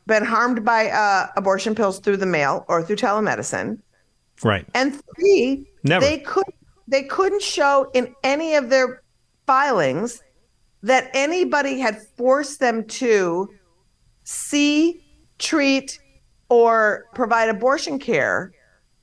been harmed by uh, abortion pills through the mail or through telemedicine. Right. And three, Never. they could they couldn't show in any of their filings that anybody had forced them to see, treat, or provide abortion care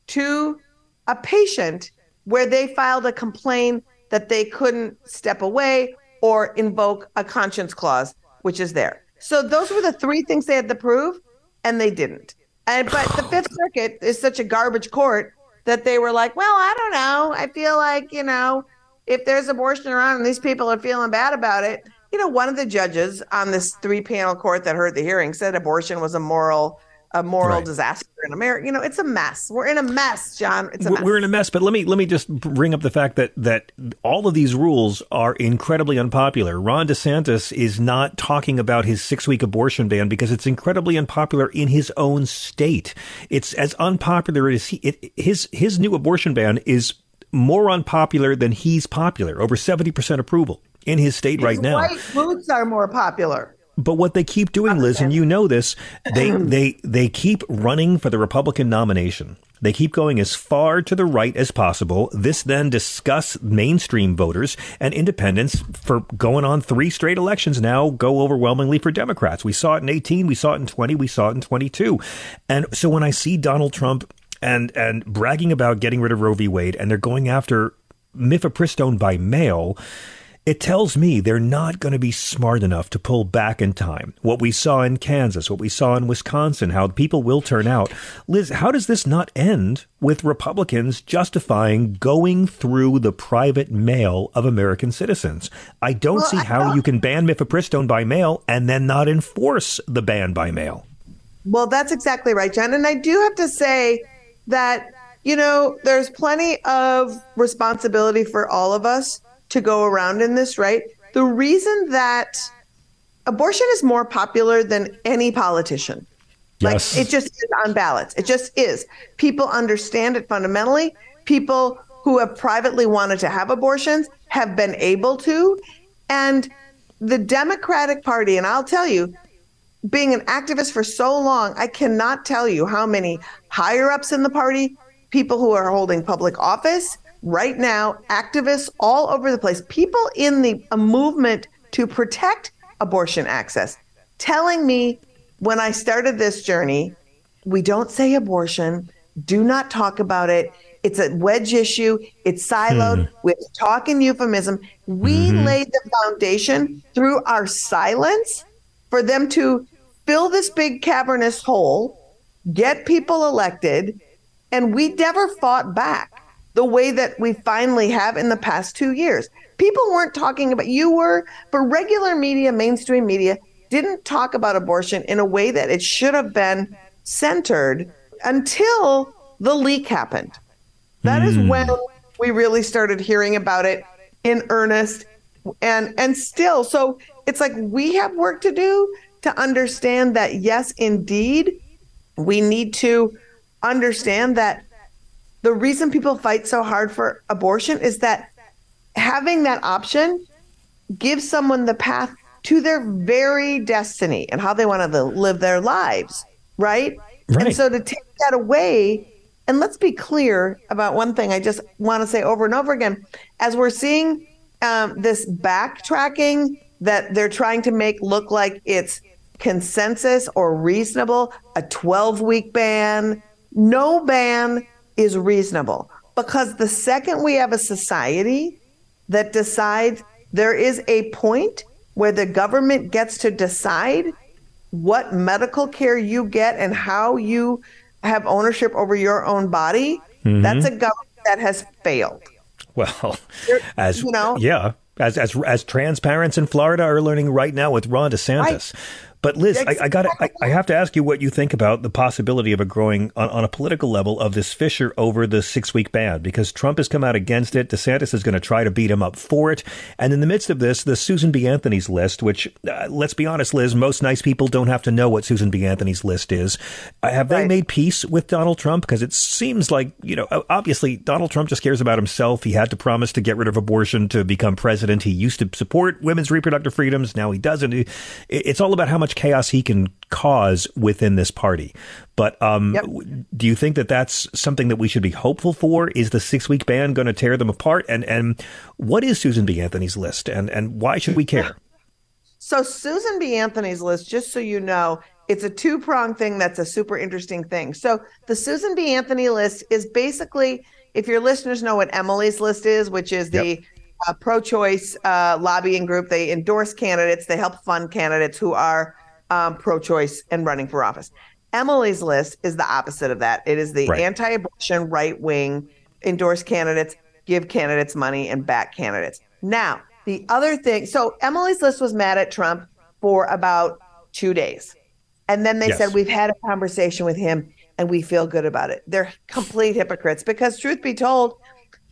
to a patient where they filed a complaint that they couldn't step away or invoke a conscience clause, which is there. So those were the three things they had to prove, and they didn't. And but the Fifth Circuit is such a garbage court that they were like, well, I don't know. I feel like you know, if there's abortion around and these people are feeling bad about it, you know, one of the judges on this three panel court that heard the hearing said abortion was a moral a moral right. disaster in America. You know, it's a mess. We're in a mess, John. It's a mess. We're in a mess. But let me let me just bring up the fact that that all of these rules are incredibly unpopular. Ron DeSantis is not talking about his six week abortion ban because it's incredibly unpopular in his own state. It's as unpopular as he. It, his his new abortion ban is more unpopular than he's popular. Over seventy percent approval in his state his right now. White boots are more popular. But what they keep doing, Lizz, and you know this, they they they keep running for the Republican nomination. They keep going as far to the right as possible. This then discuss mainstream voters and independents for going on three straight elections now go overwhelmingly for Democrats. We saw it in 18, we saw it in 20, we saw it in 22. And so when I see Donald Trump and and bragging about getting rid of Roe v. Wade and they're going after mifepristone by mail, it tells me they're not going to be smart enough to pull back in time. What we saw in Kansas, what we saw in Wisconsin, how people will turn out. Lizz, how does this not end with Republicans justifying going through the private mail of American citizens? I don't well, see how you can ban mifepristone by mail and then not enforce the ban by mail. Well, that's exactly right, John. And I do have to say that, you know, there's plenty of responsibility for all of us to go around in this, right? The reason that abortion is more popular than any politician. Yes. Like it just is on ballots. It just is. People understand it fundamentally. People who have privately wanted to have abortions have been able to. And the Democratic Party, and I'll tell you, being an activist for so long, I cannot tell you how many higher ups in the party, people who are holding public office, right now, activists all over the place, people in the a movement to protect abortion access, telling me when I started this journey, we don't say abortion, do not talk about it. It's a wedge issue. It's siloed. Hmm. We have talk and euphemism. We mm-hmm. laid the foundation through our silence for them to fill this big cavernous hole, get people elected, and we never fought back the way that we finally have in the past two years. People weren't talking about, you were, but regular media, mainstream media, didn't talk about abortion in a way that it should have been centered until the leak happened. That mm. is hmm. when we really started hearing about it in earnest and and still so it's like we have work to do to understand that yes indeed we need to understand that the reason people fight so hard for abortion is that having that option gives someone the path to their very destiny and how they want to live their lives, right? right? And so to take that away, and let's be clear about one thing I just want to say over and over again as we're seeing um, this backtracking that they're trying to make look like it's consensus or reasonable, a 12 week ban, no ban is reasonable because the second we have a society that decides there is a point where the government gets to decide what medical care you get and how you have ownership over your own body, mm-hmm. that's a government that has failed. Well, as you know, yeah, as as as transparents in Florida are learning right now with Ron DeSantis. Right. But Lizz, I, I got I, I, have to ask you what you think about the possibility of a growing on, on a political level of this fissure over the six week ban because Trump has come out against it. DeSantis is going to try to beat him up for it. And in the midst of this, the Susan B. Anthony's list, which uh, let's be honest, Lizz, most nice people don't have to know what Susan B. Anthony's list is. Uh, have they made peace with Donald Trump? Because it seems like you know, obviously Donald Trump just cares about himself. He had to promise to get rid of abortion to become president. He used to support women's reproductive freedoms. Now he doesn't. It's all about how much chaos he can cause within this party. But um, yep. do you think that that's something that we should be hopeful for? Is the six week ban going to tear them apart? And and what is Susan B. Anthony's list? And and why should we care? So Susan B. Anthony's list, just so you know, it's a two pronged thing that's a super interesting thing. So the Susan B. Anthony list is basically, if your listeners know what Emily's list is, which is the yep. Uh, pro choice uh, lobbying group, they endorse candidates, they help fund candidates who are um, pro choice and running for office. Emily's list is the opposite of that. It is the right. anti abortion, right wing, endorse candidates, give candidates money, and back candidates. Now, the other thing so Emily's list was mad at Trump for about two days and then they yes. said, We've had a conversation with him and we feel good about it. They're complete hypocrites because, truth be told,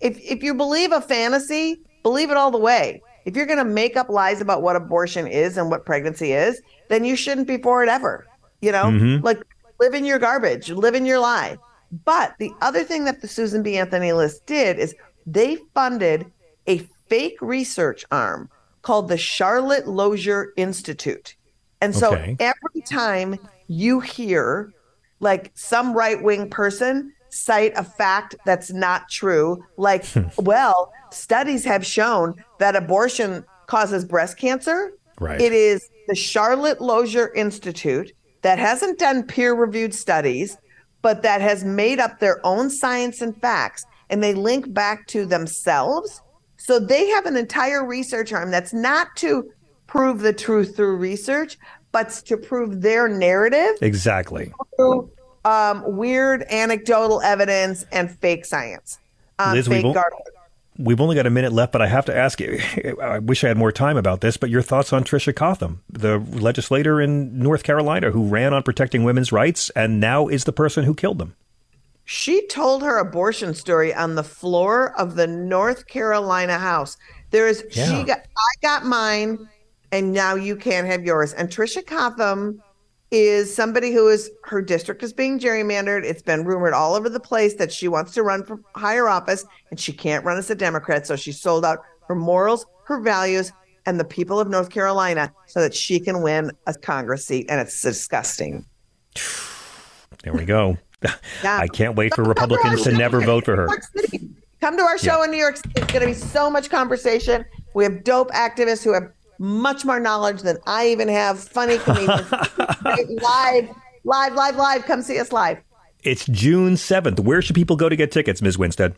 if, if you believe a fantasy, believe it all the way. If you're going to make up lies about what abortion is and what pregnancy is, then you shouldn't be for it ever. You know, mm-hmm. like live in your garbage, live in your lie. But the other thing that the Susan B. Anthony list did is they funded a fake research arm called the Charlotte Lozier Institute. And so okay. every time you hear like some right wing person cite a fact that's not true, like, well, studies have shown that abortion causes breast cancer. Right. It is the Charlotte Lozier Institute that hasn't done peer reviewed studies, but that has made up their own science and facts, and they link back to themselves. So they have an entire research arm that's not to prove the truth through research, but to prove their narrative. Exactly. Through, um, weird anecdotal evidence and fake science. Um, Lizz, fake we've, we've only got a minute left, but I have to ask you. I wish I had more time about this, but your thoughts on Tricia Cotham, the legislator in North Carolina who ran on protecting women's rights and now is the person who killed them. She told her abortion story on the floor of the North Carolina House. There is yeah. she got I got mine and now you can't have yours. And Tricia Cotham is somebody who is her district is being gerrymandered. It's been rumored all over the place that she wants to run for higher office and she can't run as a Democrat. So she sold out her morals, her values, and the people of North Carolina so that she can win a Congress seat. And it's disgusting. There we go. Yeah. I can't wait for Republicans to never vote for her. Come to our show yeah. in New York City. It's going to be so much conversation. We have dope activists who have much more knowledge than I even have. Funny comedians. live, live, live, live. Come see us live. It's June 7th. Where should people go to get tickets, Ms. Winstead?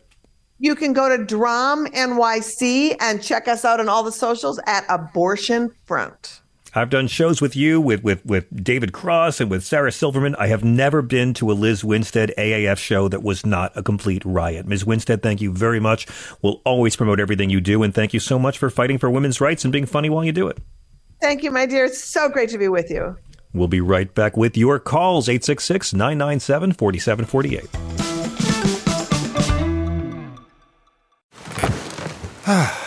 You can go to DROM NYC and check us out on all the socials at Abortion Front. I've done shows with you, with, with, with David Cross and with Sarah Silverman. I have never been to a Lizz Winstead AAF show that was not a complete riot. Ms. Winstead, thank you very much. We'll always promote everything you do, and thank you so much for fighting for women's rights and being funny while you do it. Thank you, my dear. It's so great to be with you. We'll be right back with your calls, 866 997 4748.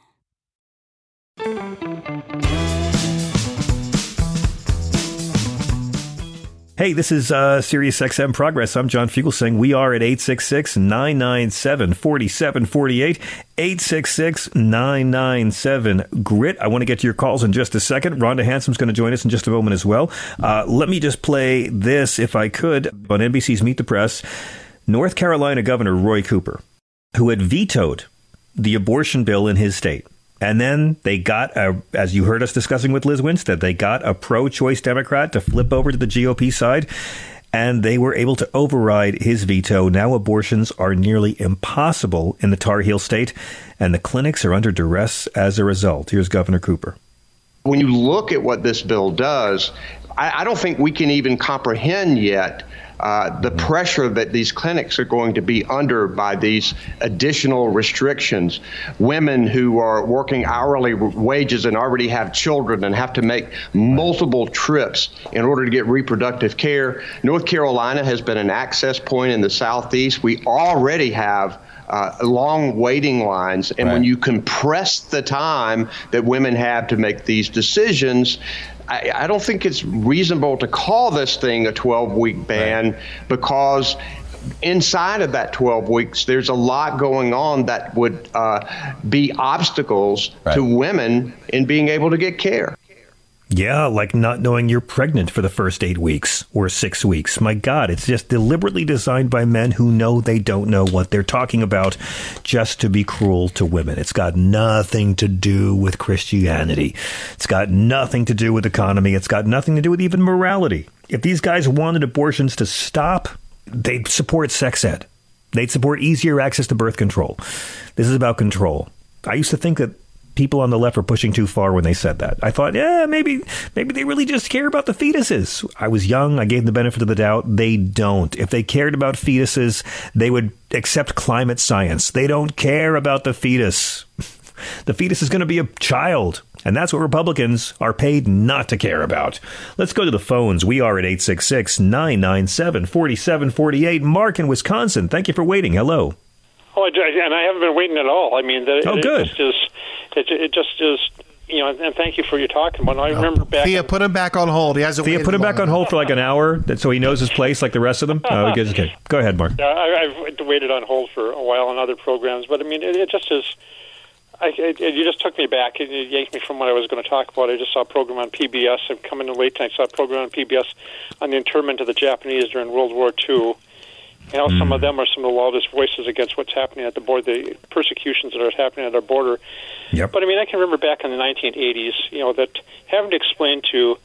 Hey, this is uh, Sirius XM Progress. I'm John Fugelsang. We are at 866 997 4748. 866 997 GRIT. I want to get to your calls in just a second. Rhonda Hansome's going to join us in just a moment as well. Uh, let me just play this, if I could, on NBC's Meet the Press. North Carolina Governor Roy Cooper, who had vetoed the abortion bill in his state, and then they got a, as you heard us discussing with Lizz Winstead, they got a pro-choice Democrat to flip over to the GOP side, and they were able to override his veto. Now abortions are nearly impossible in the Tar Heel state, and the clinics are under duress as a result. Here's Governor Cooper. When you look at what this bill does, I, I don't think we can even comprehend yet uh, the pressure that these clinics are going to be under by these additional restrictions. Women who are working hourly wages and already have children and have to make multiple trips in order to get reproductive care. North Carolina has been an access point in the southeast. We already have uh, long waiting lines. And right. when you compress the time that women have to make these decisions, I, I don't think it's reasonable to call this thing a 12 week ban right. because inside of that 12 weeks, there's a lot going on that would uh, be obstacles right. to women in being able to get care. Yeah, like not knowing you're pregnant for the first eight weeks or six weeks. My God, it's just deliberately designed by men who know they don't know what they're talking about just to be cruel to women. It's got nothing to do with Christianity. It's got nothing to do with economy. It's got nothing to do with even morality. If these guys wanted abortions to stop, they'd support sex ed. They'd support easier access to birth control. This is about control. I used to think that people on the left were pushing too far when they said that. I thought, yeah, maybe maybe they really just care about the fetuses. I was young, I gave them the benefit of the doubt. They don't. If they cared about fetuses, they would accept climate science. They don't care about the fetus. The fetus is going to be a child. And that's what Republicans are paid not to care about. Let's go to the phones. We are at 866 997 4748. Mark in Wisconsin. Thank you for waiting. Hello. Oh, and I haven't been waiting at all. I mean, the, oh, good. It just it, it just is you know, and thank you for your talking. When I remember back, Thea, put him back on hold. He hasn't. Thea, put him back on hold for like an hour, so he knows his place, like the rest of them. Uh, okay, go ahead, Mark. Yeah, I, I've waited on hold for a while on other programs, but I mean, it, it just is. I, it, you just took me back. It, it yanked me from what I was going to talk about. I just saw a program on PBS. I'm coming in late tonight. I saw a program on PBS on the internment of the Japanese during World War II you know, mm. some of them are some of the loudest voices against what's happening at the border, the persecutions that are happening at our border. Yep. But I mean, I can remember back in the 1980s, you know, that having to explain to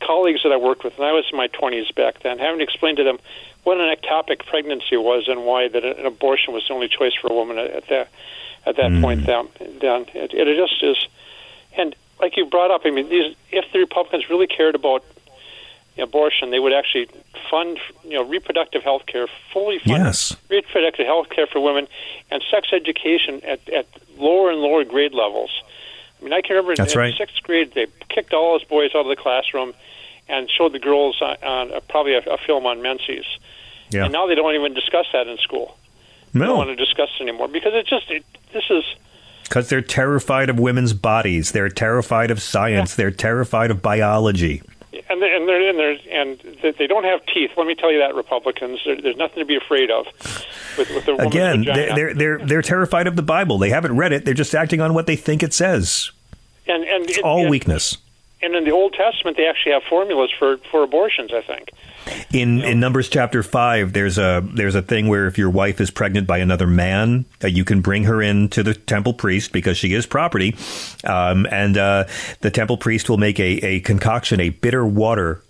colleagues that I worked with, and I was in my 20s back then, having to explain to them what an ectopic pregnancy was and why that an abortion was the only choice for a woman at that at that mm. point. Then, then it, it just is, and like you brought up, I mean, these if the Republicans really cared about abortion, they would actually fund you know reproductive health care, fully fund yes. reproductive health care for women, and sex education at, at lower and lower grade levels. I mean, I can remember That's in right. sixth grade they kicked all those boys out of the classroom and showed the girls on, on uh, probably a, a film on menses. Yeah. And now they don't even discuss that in school. No. They don't want to discuss it anymore because it just it, this is because they're terrified of women's bodies. They're terrified of science. Yeah. They're terrified of biology and they're, and they're, and they're and they don't have teeth. Let me tell you that Republicans, there's nothing to be afraid of. With, with the again, they're they're they're terrified of the Bible. They haven't read it. They're just acting on what they think it says. And and it's all and, weakness. And in the Old Testament, they actually have formulas for for abortions. I think. In in Numbers chapter five, there's a there's a thing where if your wife is pregnant by another man, uh, you can bring her in to the temple priest because she is property, um, and uh, the temple priest will make a, a concoction, a bitter water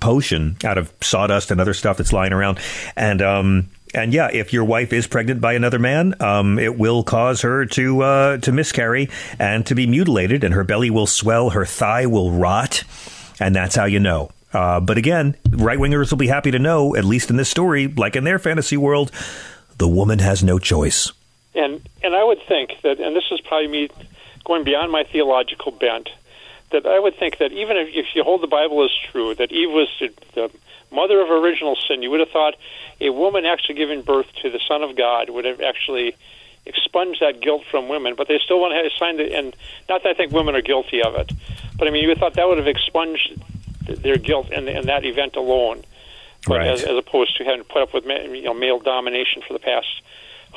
potion out of sawdust and other stuff that's lying around, and um, and yeah, if your wife is pregnant by another man, um, it will cause her to uh, to miscarry and to be mutilated, and her belly will swell, her thigh will rot, and that's how you know. Uh, but again, right wingers will be happy to know, at least in this story, like in their fantasy world, the woman has no choice. And and I would think that, and this is probably me going beyond my theological bent, that I would think that even if, if you hold the Bible as true, that Eve was the, the mother of original sin, you would have thought a woman actually giving birth to the Son of God would have actually expunged that guilt from women. But they still want to assign it, and not that I think women are guilty of it, but I mean, you would have thought that would have expunged their guilt in, in that event alone, right. as, as opposed to having to put up with you know, male domination for the past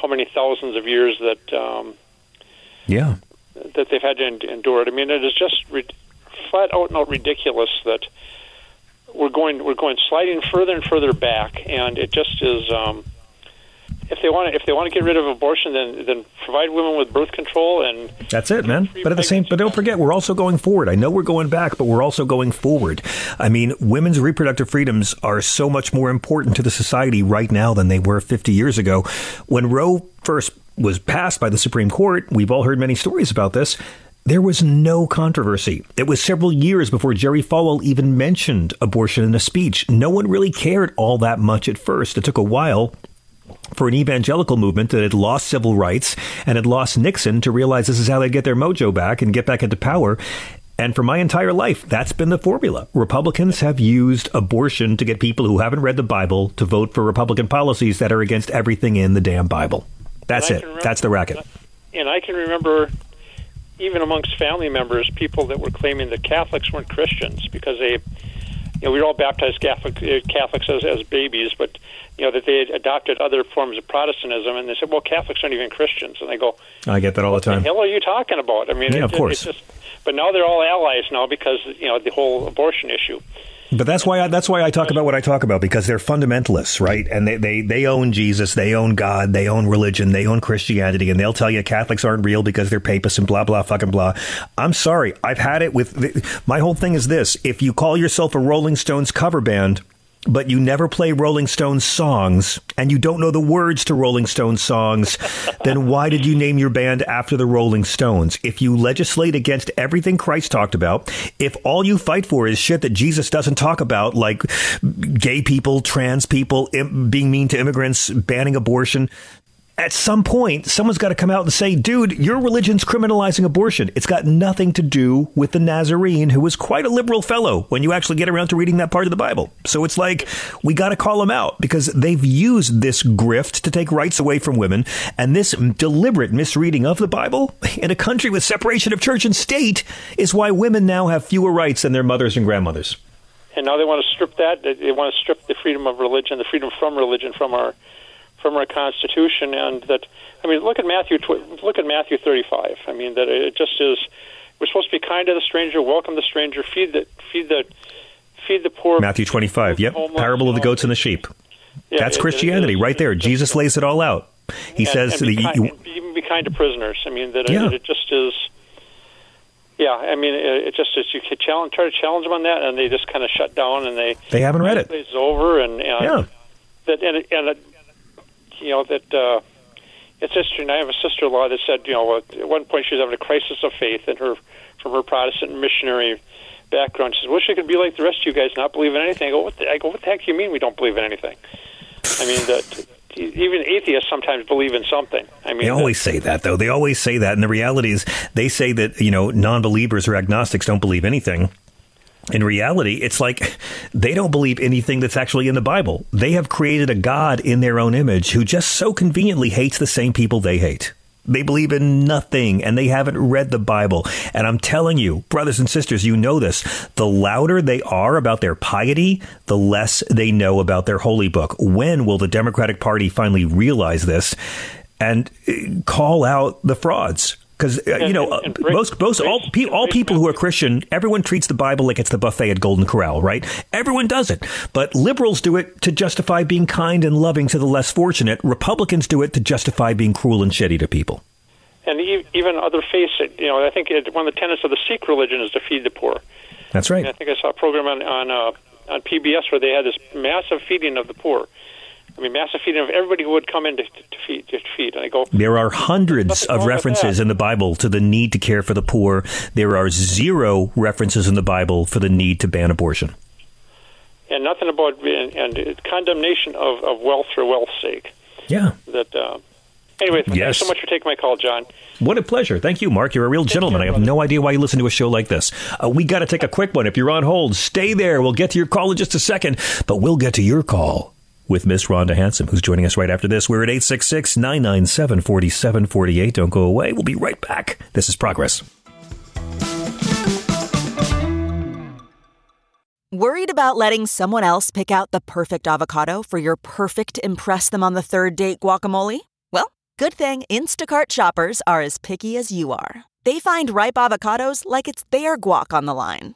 how many thousands of years that um, yeah that they've had to endure it. I mean, it is just re- flat out and out ridiculous that we're going we're going sliding further and further back, and it just is. Um, if they want to, if they want to get rid of abortion, then then provide women with birth control and that's it, man. But at the same, but don't forget, we're also going forward. I know we're going back, but we're also going forward. I mean, women's reproductive freedoms are so much more important to the society right now than they were 50 years ago. When Roe first was passed by the Supreme Court, we've all heard many stories about this there was no controversy. It was several years before Jerry Falwell even mentioned abortion in a speech. No one really cared all that much at first. It took a while for an evangelical movement that had lost civil rights and had lost Nixon to realize this is how they get their mojo back and get back into power. And for my entire life, that's been the formula. Republicans have used abortion to get people who haven't read the Bible to vote for Republican policies that are against everything in the damn Bible. That's it. Remember, that's the racket. And I can remember, even amongst family members, people that were claiming that Catholics weren't Christians because they, you know, we were all baptized Catholic, uh, Catholics as, as babies, but you know that they had adopted other forms of Protestantism, and they said, "Well, Catholics aren't even Christians," and they go, I get that all the time. "The hell are you talking about?" I mean, Yeah, it, of course. It's just, but now they're all allies now because you know the whole abortion issue. But that's why I, that's why I talk about what I talk about because they're fundamentalists, right? And they, they they own Jesus, they own God, they own religion, they own Christianity, and they'll tell you Catholics aren't real because they're papists and blah blah fucking blah. I'm sorry, I've had it with my whole thing is this: if you call yourself a Rolling Stones cover band. But you never play Rolling Stones songs, and you don't know the words to Rolling Stones songs, then why did you name your band after the Rolling Stones? If you legislate against everything Christ talked about, if all you fight for is shit that Jesus doesn't talk about, like gay people, trans people, im- being mean to immigrants, banning abortion, at some point, someone's got to come out and say, dude, your religion's criminalizing abortion. It's got nothing to do with the Nazarene, who was quite a liberal fellow when you actually get around to reading that part of the Bible. So it's like, we got to call them out because they've used this grift to take rights away from women and this deliberate misreading of the Bible in a country with separation of church and state is why women now have fewer rights than their mothers and grandmothers. and now they want to strip that. They- want to strip the freedom of religion, the freedom from religion, from our from our Constitution, and that. I mean, look at Matthew. tw- Look at Matthew 35. I mean, that it just is. We're supposed to be kind to the stranger, welcome the stranger, feed the feed the feed the poor. Matthew 25. Yep. Parable of the goats and the sheep. Yeah, That's it- it Christianity right there. Jesus lays it all out. He and, says and be kind, you, even be kind to prisoners. I mean, that Yeah. it, it just is. Yeah, I mean, it, it just is. You could challenge, try to challenge them on that, and they just kind of shut down, and they They haven't read it. It's over, and, and Yeah. that and, it- and it, you know that uh, it's interesting. I have a sister-in-law that said, you know, at one point she was having a crisis of faith in her from her Protestant missionary background. She says, "Wish I could be like the rest of you guys, not believe in anything." I go, "What the, I go, what the heck do you mean we don't believe in anything?" I mean that even atheists sometimes believe in something. I mean, They always say that, though. They always say that. And the reality is, they say that, you know, non believers or agnostics don't believe anything. In reality, it's like they don't believe anything that's actually in the Bible. They have created a God in their own image who just so conveniently hates the same people they hate. They believe in nothing and they haven't read the Bible. And I'm telling you, brothers and sisters, you know this. The louder they are about their piety, the less they know about their holy book. When will the Democratic Party finally realize this and uh, call out the frauds? Because uh, you know, uh, most most all pe- all people who are Christian, everyone treats the Bible like it's the buffet at Golden Corral, right? Everyone does it, but liberals do it to justify being kind and loving to the less fortunate. Republicans do it to justify being cruel and shitty to people. and e- even other faiths. You know, I think it, one of the tenets of the Sikh religion is to feed the poor. That's right. And I think I saw a program on on, uh, on PBS where they had this massive feeding of the poor. I mean, massive feeding of everybody who would come in to, to feed. To feed. And I go, There are hundreds of references in the Bible to the need to care for the poor. There are zero references in the Bible for the need to ban abortion. and nothing about and, and condemnation of, of wealth for wealth's sake. Yeah. That. Uh, anyway, thanks Yes. so much for taking my call, John. What a pleasure. Thank you, Mark. You're a real gentleman. I have no idea why you listen to a show like this. Uh, we got to take a quick one. If you're on hold, stay there. We'll get to your call in just a second, but we'll get to your call with Miss Rhonda Hansome, who's joining us right after this. We're at 866 997 4748. Don't go away. We'll be right back. This is Progress. Worried about letting someone else pick out the perfect avocado for your perfect Impress Them on the Third Date guacamole? Well, good thing Instacart shoppers are as picky as you are. They find ripe avocados like it's their guac on the line.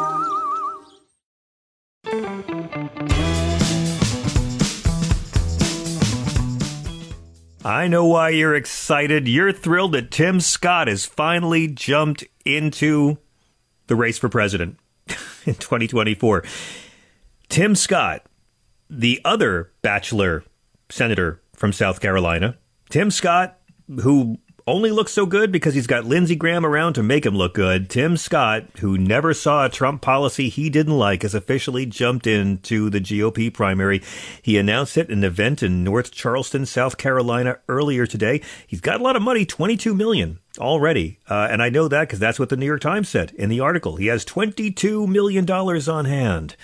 I know why you're excited. You're thrilled that Tim Scott has finally jumped into the race for president in 2024. Tim Scott, the other bachelor senator from South Carolina, Tim Scott, who only looks so good because he's got Lindsey Graham around to make him look good. Tim Scott, who never saw a Trump policy he didn't like, has officially jumped into the GOP primary. He announced it in an event in North Charleston, South Carolina earlier today. He's got a lot of money, 22 million already. Uh, and I know that because that's what the New York Times said in the article. He has $22 million on hand.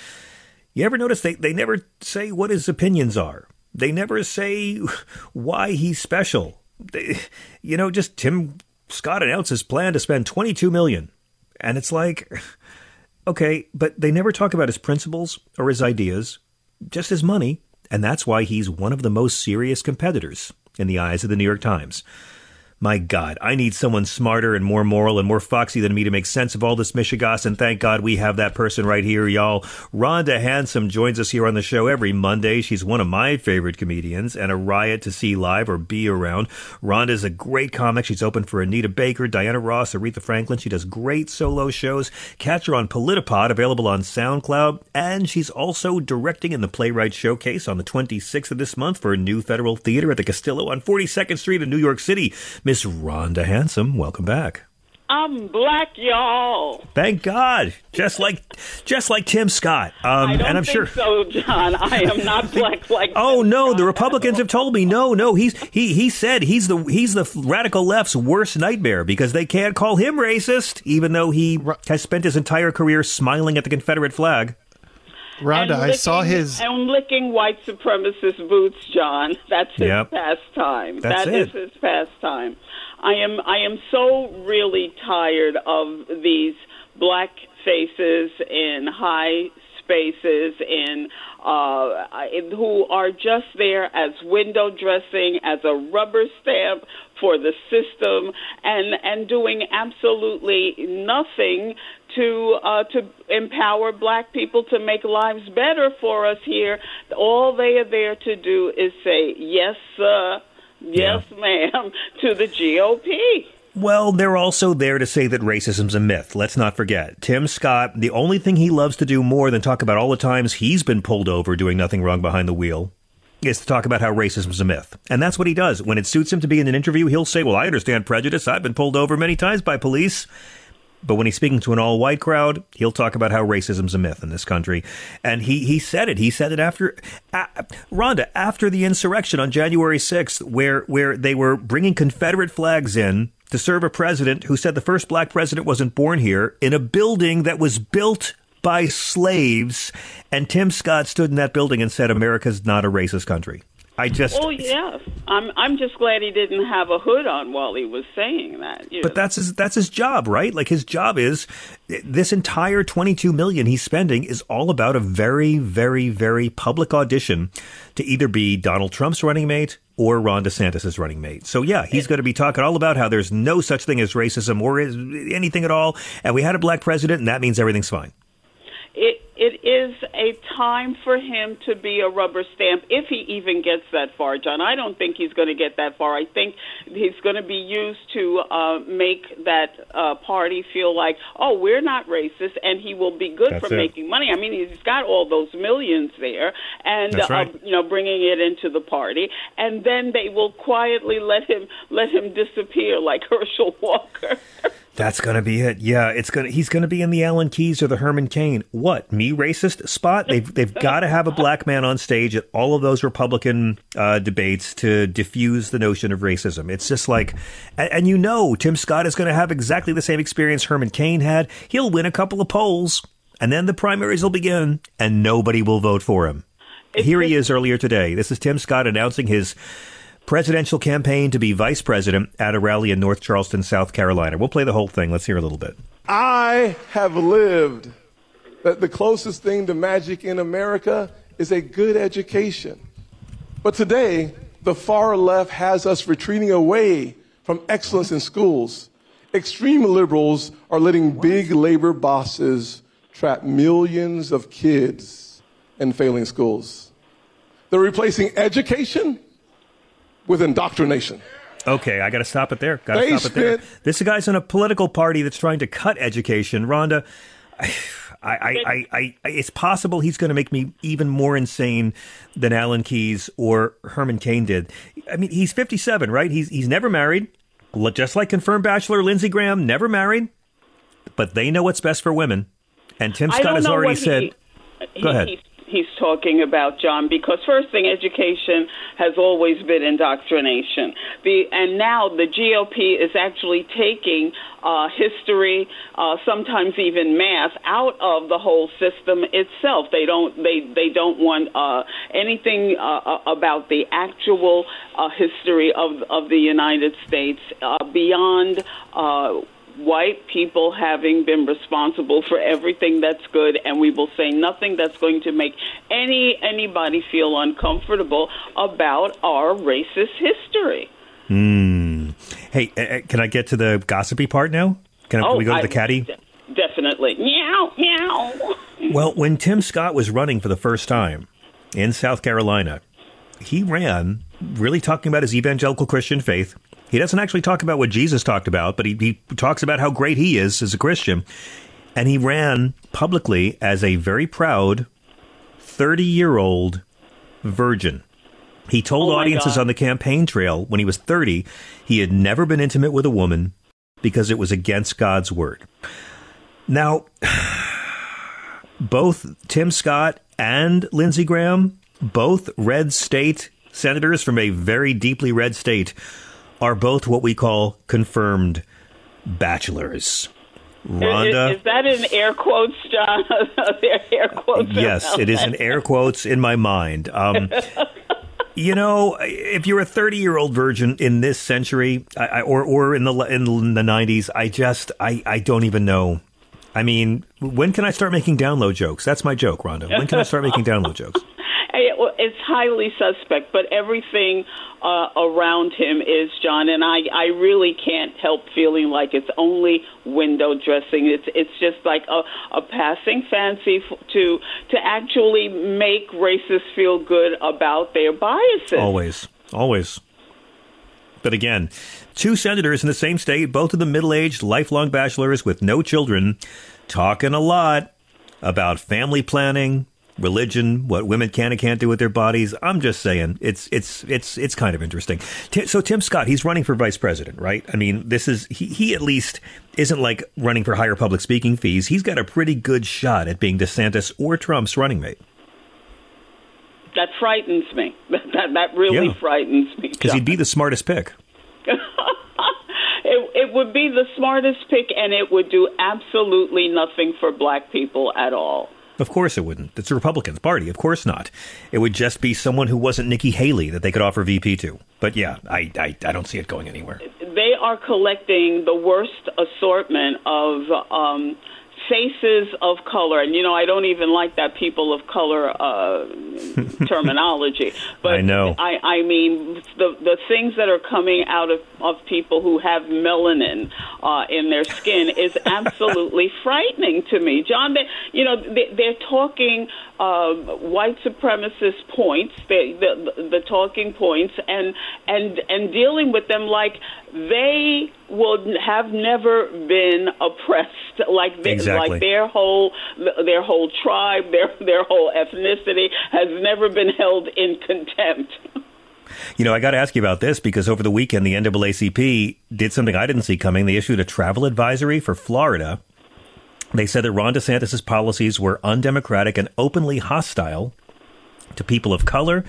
You ever notice they, they never say what his opinions are? They never say why he's special you know, just Tim Scott announced his plan to spend 22 million. And it's like, okay, but they never talk about his principles or his ideas, just his money. And that's why he's one of the most serious competitors in the eyes of the New York Times. My God, I need someone smarter and more moral and more foxy than me to make sense of all this Michigas, and thank God we have that person right here, y'all. Rhonda Hansome joins us here on the show every Monday. She's one of my favorite comedians and a riot to see live or be around. Rhonda's a great comic. She's open for Anita Baker, Diana Ross, Aretha Franklin. She does great solo shows. Catch her on Politipod, available on SoundCloud, and she's also directing in the Playwright Showcase on the 26th of this month for New Federal Theater at the Castillo on 42nd Street in New York City. Miss Rhonda Hansome, welcome back. I'm black, y'all. Thank God. Just like just like Tim Scott. Um, I don't and I'm think sure so, John. I am not black like. Oh no, the Republicans have told me no, no. He's he he said he's the he's the radical left's worst nightmare because they can't call him racist, even though he has spent his entire career smiling at the Confederate flag. And I saw licking- his- And licking white supremacist boots, John. That's his Yep. pastime. That's That is it. his pastime. I am. I am so really tired of these black faces in high spaces in uh, I- who are just there as window dressing, as a rubber stamp for the system, and and doing absolutely nothing to uh, to empower black people to make lives better for us here. All they are there to do is say yes, sir, yes, ma'am, to the GOP. Well, they're also there to say that racism's a myth. Let's not forget. Tim Scott, the only thing he loves to do more than talk about all the times he's been pulled over doing nothing wrong behind the wheel is to talk about how racism's a myth. And that's what he does. When it suits him to be in an interview, he'll say, Well, I understand prejudice. I've been pulled over many times by police. But when he's speaking to an all white crowd, he'll talk about how racism's a myth in this country. And he, he said it. He said it after, uh, Rhonda, after the insurrection on January 6th, where, where they were bringing Confederate flags in to serve a president who said the first black president wasn't born here in a building that was built by slaves. And Tim Scott stood in that building and said, America's not a racist country. I just. Oh yeah, I'm. I'm just glad he didn't have a hood on while he was saying that. But that's his that's his job, right? Like his job is this entire 22 million he's spending is all about a very very very public audition to either be Donald Trump's running mate or Ron DeSantis' running mate. So yeah, he's going to be talking all about how there's no such thing as racism or is anything at all and we had a black president and that means everything's fine. It it is a time for him to be a rubber stamp if he even gets that far, John. I don't think he's going to get that far. I think he's going to be used to uh, make that uh, party feel like, oh, we're not racist, and he will be good That's for it. making money. I mean, he's got all those millions there, and right. uh, you know, bringing it into the party, and then they will quietly let him let him disappear like Herschel Walker. That's gonna be it. Yeah, it's gonna. He's gonna be in the Alan Keyes or the Herman Cain. What me racist spot? They've they've got to have a black man on stage at all of those Republican uh, debates to diffuse the notion of racism. It's just like, and, and you know, Tim Scott is going to have exactly the same experience Herman Cain had. He'll win a couple of polls, and then the primaries will begin, and nobody will vote for him. here he is earlier today. This is Tim Scott announcing his presidential campaign to be vice president at a rally in North Charleston, South Carolina. We'll play the whole thing. Let's hear a little bit. I have lived that the closest thing to magic in America is a good education. But today, the far left has us retreating away from excellence in schools. Extreme liberals are letting big labor bosses trap millions of kids in failing schools. They're replacing education with indoctrination. Okay, I got to stop it there. Got to They stop it there. This guy's in a political party that's trying to cut education. Rhonda, I, I, I, I, I it's possible he's going to make me even more insane than Alan Keyes or Herman Cain did. I mean, he's 57, right? He's he's never married, just like confirmed bachelor Lindsey Graham, never married. But they know what's best for women, and Tim Scott has already what said. he- Go ahead. He's, he's talking about John because first thing, education has always been indoctrination. The and now the GOP is actually taking uh, history, uh, sometimes even math, out of the whole system itself. They don't they they don't want uh, anything uh, about the actual uh, history of of the United States uh, beyond. White people having been responsible for everything that's good and we will say nothing that's going to make any anybody feel uncomfortable about our racist history. Hmm. Hey, uh, uh, can I get to the gossipy part now? Can, I, can we go to I- the caddy? de- definitely. Meow, meow. Well, when Tim Scott was running for the first time in South Carolina, he ran really talking about his evangelical Christian faith. He doesn't actually talk about what Jesus talked about, but he, he talks about how great he is as a Christian. And he ran publicly as a very proud 30 year old virgin. He told Oh audiences on the campaign trail when he was 30 he had never been intimate with a woman because it was against God's word. Now, both Tim Scott and Lindsey Graham, both red state senators from a very deeply red state, are both what we call confirmed bachelors. Rhonda. Is, is that in air quotes, John? Air quotes. Yes, it is in air quotes in my mind. Um, you know, if you're a 30 year old virgin in this century, I, I, or or in the in the 90s, I just I I don't even know. I mean, when can I start making download jokes? That's my joke, Rhonda. When can I start making download jokes? It's highly suspect, but everything uh, around him is John, and I, I really can't help feeling like it's only window dressing. It's it's just like a, a passing fancy f- to to actually make racists feel good about their biases. Always, always. But again, two senators in the same state, both of them middle aged, lifelong bachelors with no children, talking a lot about family planning, religion, what women can and can't do with their bodies. I'm just saying, it's it's it's it's kind of interesting. So Tim Scott, he's running for vice president, right? I mean, this is he, he at least isn't like running for higher public speaking fees. He's got a pretty good shot at being DeSantis or Trump's running mate That frightens me. That that really Yeah. frightens me. because he'd be the smartest pick. It, it would be the smartest pick, and it would do absolutely nothing for black people at all. Of course it wouldn't. It's the Republican Party. Of course not. It would just be someone who wasn't Nikki Haley that they could offer VP to. But yeah, I, I, I don't see it going anywhere. They are collecting the worst assortment of um, faces of color, and you know I don't even like that people of color uh, terminology. But I know. I, I mean the the things that are coming out of, of people who have melanin uh, in their skin is absolutely frightening to me, John. They, you know they, they're talking uh, white supremacist points, they, the, the talking points, and and and dealing with them like they would have never been oppressed, like they, Exactly. like their whole their whole tribe, their their whole ethnicity has never been held in contempt. You know, I got to ask you about this because over the weekend, the NAACP did something I didn't see coming. They issued a travel advisory for Florida. They said that Ron DeSantis' policies were undemocratic and openly hostile to people of color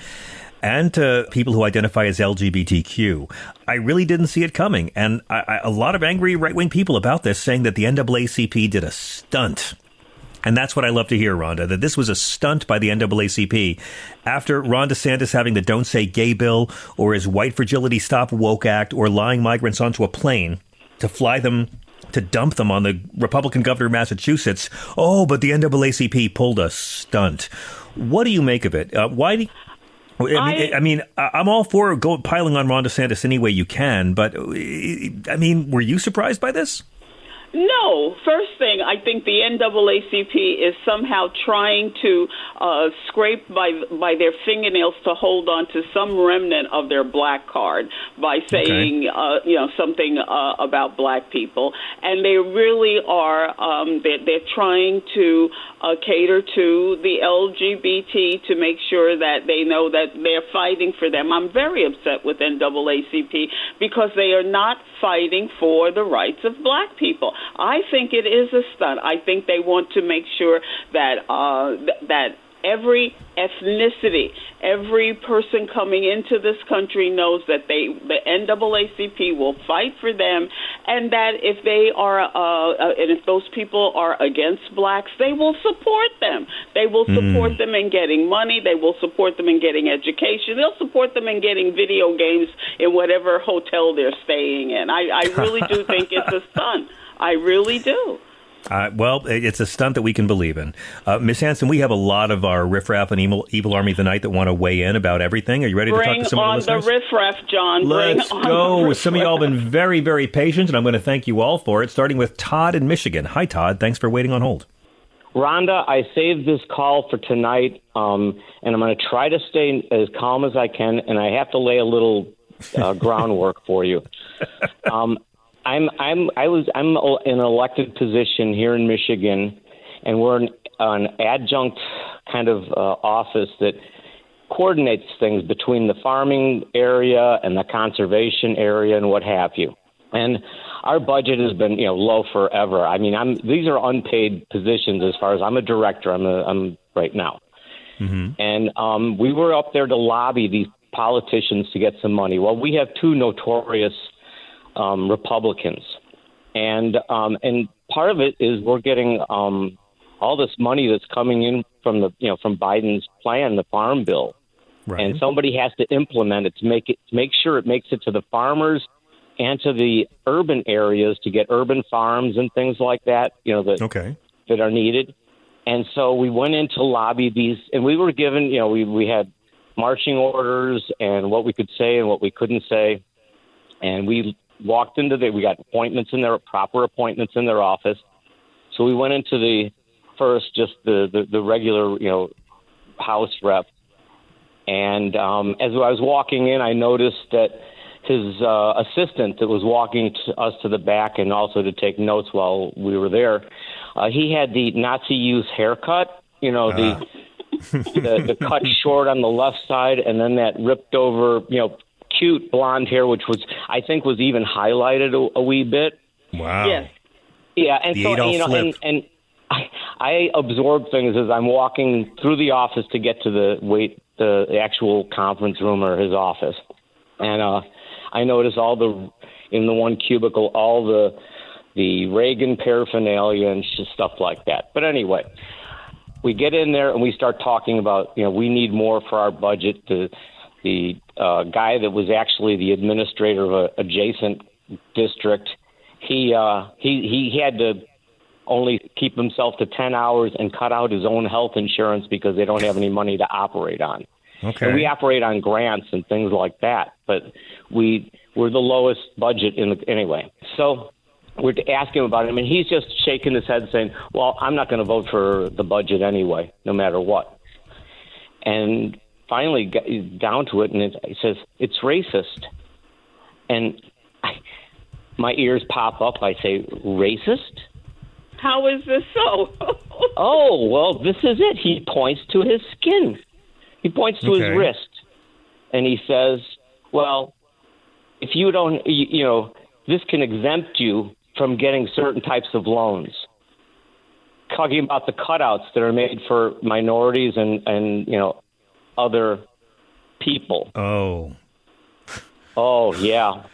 and to people who identify as LGBTQ. I really didn't see it coming. And I, I, a lot of angry right wing people about this saying that the NAACP did a stunt And that's what I love to hear, Rhonda, that this was a stunt by the NAACP. After Ron DeSantis having the Don't Say Gay bill or his White Fragility Stop Woke Act or lying migrants onto a plane to fly them to dump them on the Republican governor of Massachusetts. Oh, but the NAACP pulled a stunt. What do you make of it? Uh, why do I mean, I, I mean, I'm all for go, piling on Ron DeSantis any way you can, but I mean, were you surprised by this? No. First thing, I think the NAACP is somehow trying to uh, scrape by by their fingernails to hold on to some remnant of their black card by saying, okay. uh, you know, something uh, about black people, and they really are. Um, they're, they're trying to uh, cater to the LGBT to make sure that they know that they're fighting for them. I'm very upset with NAACP because they are not fighting for the rights of black people. I think it is a stunt. I think they want to make sure that uh, th- that every ethnicity, every person coming into this country knows that they, the NAACP will fight for them, and that if they are, uh, uh, and if those people are against blacks, they will support them. They will hmm. support mm. them in getting money. They will support them in getting education. They'll support them in getting video games in whatever hotel they're staying in. I, I really do think it's a stunt. I really do. Uh, well, it's a stunt that we can believe in. Uh, Miss Hansome, we have a lot of our riffraff and evil, evil army tonight that want to weigh in about everything. Are you ready Bring to talk to some of the listeners? the riffraff, John. Let's Bring go. Some of y'all have been very, very patient, and I'm going to thank you all for it, starting with Todd in Michigan. Hi, Todd. Thanks for waiting on hold. Rhonda, I saved this call for tonight, um, and I'm going to try to stay as calm as I can, and I have to lay a little uh, groundwork for you. Um, I'm I'm I was I'm in an elected position here in Michigan, and we're an, an adjunct kind of uh, office that coordinates things between the farming area and the conservation area and what have you. And our budget has been you know low forever. I mean, I'm these are unpaid positions as far as I'm a director. I'm a, I'm right now, mm-hmm. and um, we were up there to lobby these politicians to get some money. Well, we have two notorious um, Republicans, and um, and part of it is we're getting um, all this money that's coming in from the you know from Biden's plan, the Farm Bill, right. and somebody has to implement it to make it to make sure it makes it to the farmers and to the urban areas to get urban farms and things like that. You know that okay. that are needed. And so we went in to lobby these, and we were given, you know, we, we had marching orders and what we could say and what we couldn't say. And we walked into the we got appointments in their proper appointments in their office. So we went into the first just the the, the regular you know house rep, and um, as I was walking in, I noticed that his uh, assistant that was walking to us to the back and also to take notes while we were there, uh, he had the Nazi youth haircut. You know the. Uh. the, the cut short on the left side and then that ripped over, you know, cute blonde hair, which was I think was even highlighted a, a wee bit. Wow. Yes. Yeah, and the so you know, flip. and, and I, I absorb things as I'm walking through the office to get to the wait the actual conference room or his office, and uh, I notice all the in the one cubicle all the the Reagan paraphernalia and stuff like that. But anyway, we get in there and we start talking about you know we need more for our budget to the uh, guy that was actually the administrator of a adjacent district. He uh, he he had to only keep himself to ten hours and cut out his own health insurance because they don't have any money to operate on. Okay. And we operate on grants and things like that, but we we're the lowest budget in the anyway. So we're asking him about him, and he's just shaking his head, saying, "Well, I'm not going to vote for the budget anyway, no matter what." And finally got down to it, and it, it says it's racist, and I, my ears pop up. I say, racist? How is this so? oh well, this is it. He points to his skin. He points to Okay. his wrist, and he says, "Well, if you don't, you, you know, this can exempt you from getting certain types of loans." Talking about the cutouts that are made for minorities and and you know other people. Oh. Oh yeah.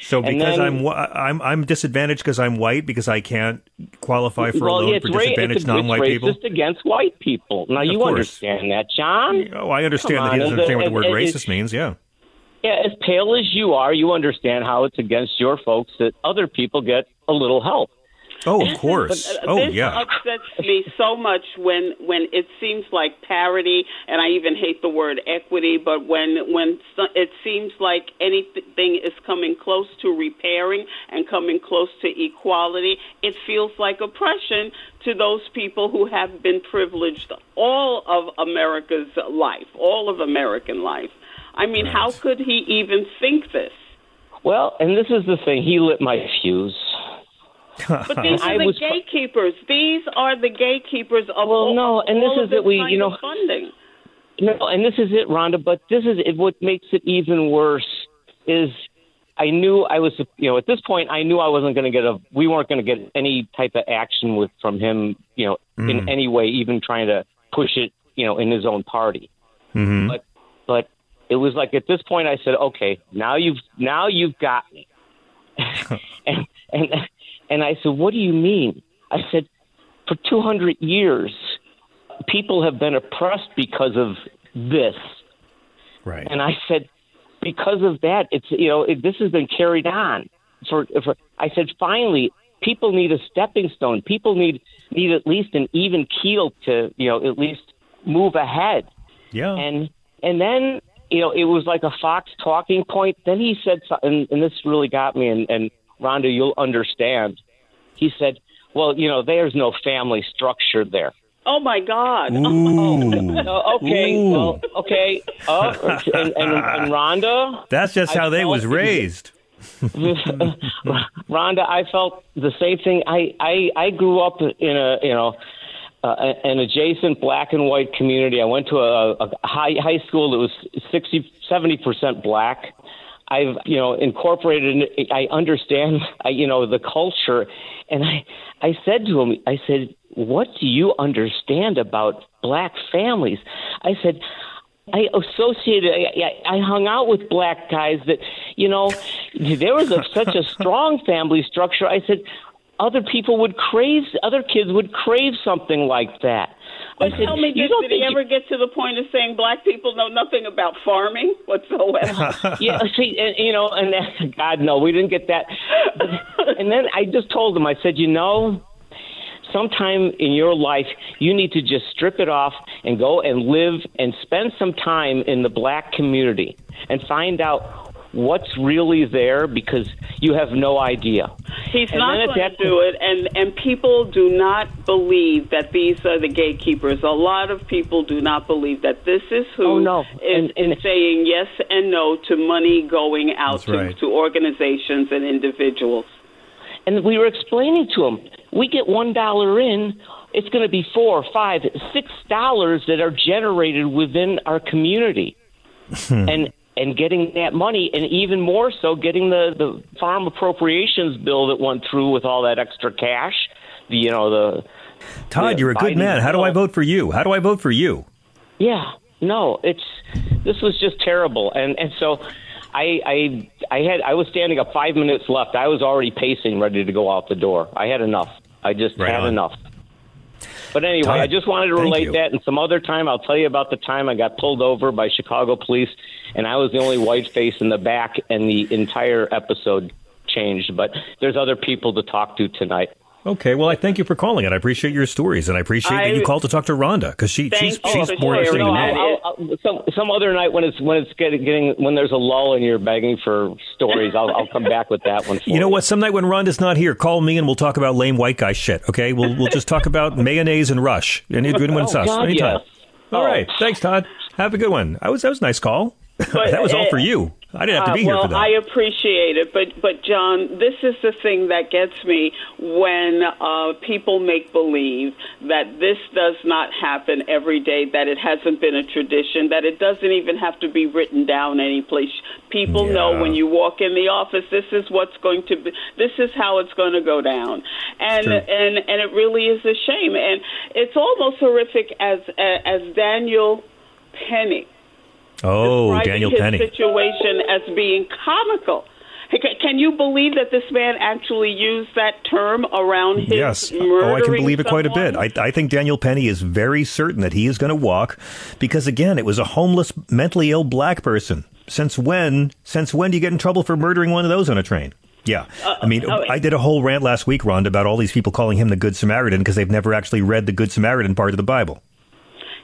So because then- I'm I'm I'm disadvantaged because I'm white because I can't qualify for well, a loan for ra- disadvantaged non-white it's people. racist against white people. Now Of you course. understand that, John. Oh, I understand Come that he doesn't and- understand what the word racist means. Yeah. Yeah, as pale as you are, you understand how it's against your folks that other people get a little help. Oh, of course. But, uh, this upsets me so much when when it seems like parity, and I even hate the word equity. But when when so- it seems like anything is coming close to repairing and coming close to equality, it feels like oppression to those people who have been privileged all of America's life, all of American life. I mean, how could he even think this? Well, and this is the thing. He lit my fuse. But these I are the was- gatekeepers. These are the gatekeepers of all, no, and all this is it, we- you know- funding. No, and this is it, Rhonda. But this is it, what makes it even worse. Is I knew I was, you know, at this point, I knew I wasn't going to get a. We weren't going to get any type of action with from him, you know, in Mm. any way, even trying to push it, you know, in his own party. Mm-hmm. But but it was like at this point, I said, okay, now you've now you've got me. and and and I said, what do you mean? I said, for 200 years, people have been oppressed because of this. Right. And I said, because of that, it's you know it, this has been carried on. For, for I said, finally, people need a stepping stone. People need need at least an even keel to you know at least move ahead. Yeah. And and then you know it was like a Fox talking point. Then he said something, and this really got me. And, and Rhonda, you'll understand. He said, "Well, you know, there's no family structure there." Oh my God! Oh, okay, Ooh. well, okay. Oh, and, and, and Rhonda, That's just I how they was raised. Rhonda, I felt the same thing. I I, I grew up in a you know uh, an adjacent black and white community. I went to a, a high high school that was 60 70 percent black. I've you know incorporated. I understand you know the culture, and I I said to him, I said, "What do you understand about black families?" I said. I associated. I, I hung out with black guys that, you know, there was a, such a strong family structure. I said, other people would crave, other kids would crave something like that. But tell me, you did, he think ever get to the point of saying black people know nothing about farming whatsoever? yeah, see, and, you know, and that, God, no, we didn't get that. and then I just told him, I said, you know, sometime in your life, you need to just strip it off and go and live and spend some time in the black community and find out what's really there because you have no idea. He's And not then at going to do it, and and people do not believe that these are the gatekeepers. A lot of people do not believe that this is who Oh, no. is, is saying yes and no to money going out to, right. to organizations and individuals. And we were explaining to him, we get one dollar in, it's going to be four, five, six dollars that are generated within our community, hmm. and and getting that money, and even more so, getting the the farm appropriations bill that went through with all that extra cash. The, you know the Todd, the you're a good Biden man. How do I vote for you? How do I vote for you? Yeah, no, it's this was just terrible, and and so I I I had I was standing up five minutes left. I was already pacing, ready to go out the door. I had enough. I just Right had on. enough. But anyway, Todd, I just wanted to relate that, and some other time I'll tell you about the time I got pulled over by Chicago police, and I was the only white face in the back, and the entire episode changed. But there's other people to talk to tonight. Okay, well, I thank you for calling it. I appreciate your stories, and I appreciate that you called to talk to Rhonda because she, she's, you she's more interesting sharing than me. I'll- I'll- some some other night when it's when it's getting, getting when there's a lull and you're begging for stories, I'll I'll come back with that one. You know what? Some night when Rhonda's not here, call me and we'll talk about lame white guy shit. Okay, we'll we'll just talk about mayonnaise and rush. Any good one, Oh, sus? God, Anytime. yes. All Oh. right, thanks, Todd. Have a good one. That was that was a nice call. that was all uh, for you. I didn't have to Uh, be here well, for that. I appreciate it, but but John, this is the thing that gets me when uh, people make believe that this does not happen every day, that it hasn't been a tradition, that it doesn't even have to be written down any place. People know when you walk in the office, this is what's going to be, this is how it's going to go down, and True. and and it really is a shame, and it's almost horrific as as Daniel Penny Oh, Daniel his Penny. situation as being comical. Can you believe that this man actually used that term around his Yes. Oh, I can believe it quite a bit. I, I think Daniel Penny is very certain that he is going to walk because, again, it was a homeless, mentally ill black person. Since when? Since when do you get in trouble for murdering one of those on a train? Yeah. Uh, I mean, oh, I did a whole rant last week, Rhonda, about all these people calling him the Good Samaritan because they've never actually read the Good Samaritan part of the Bible.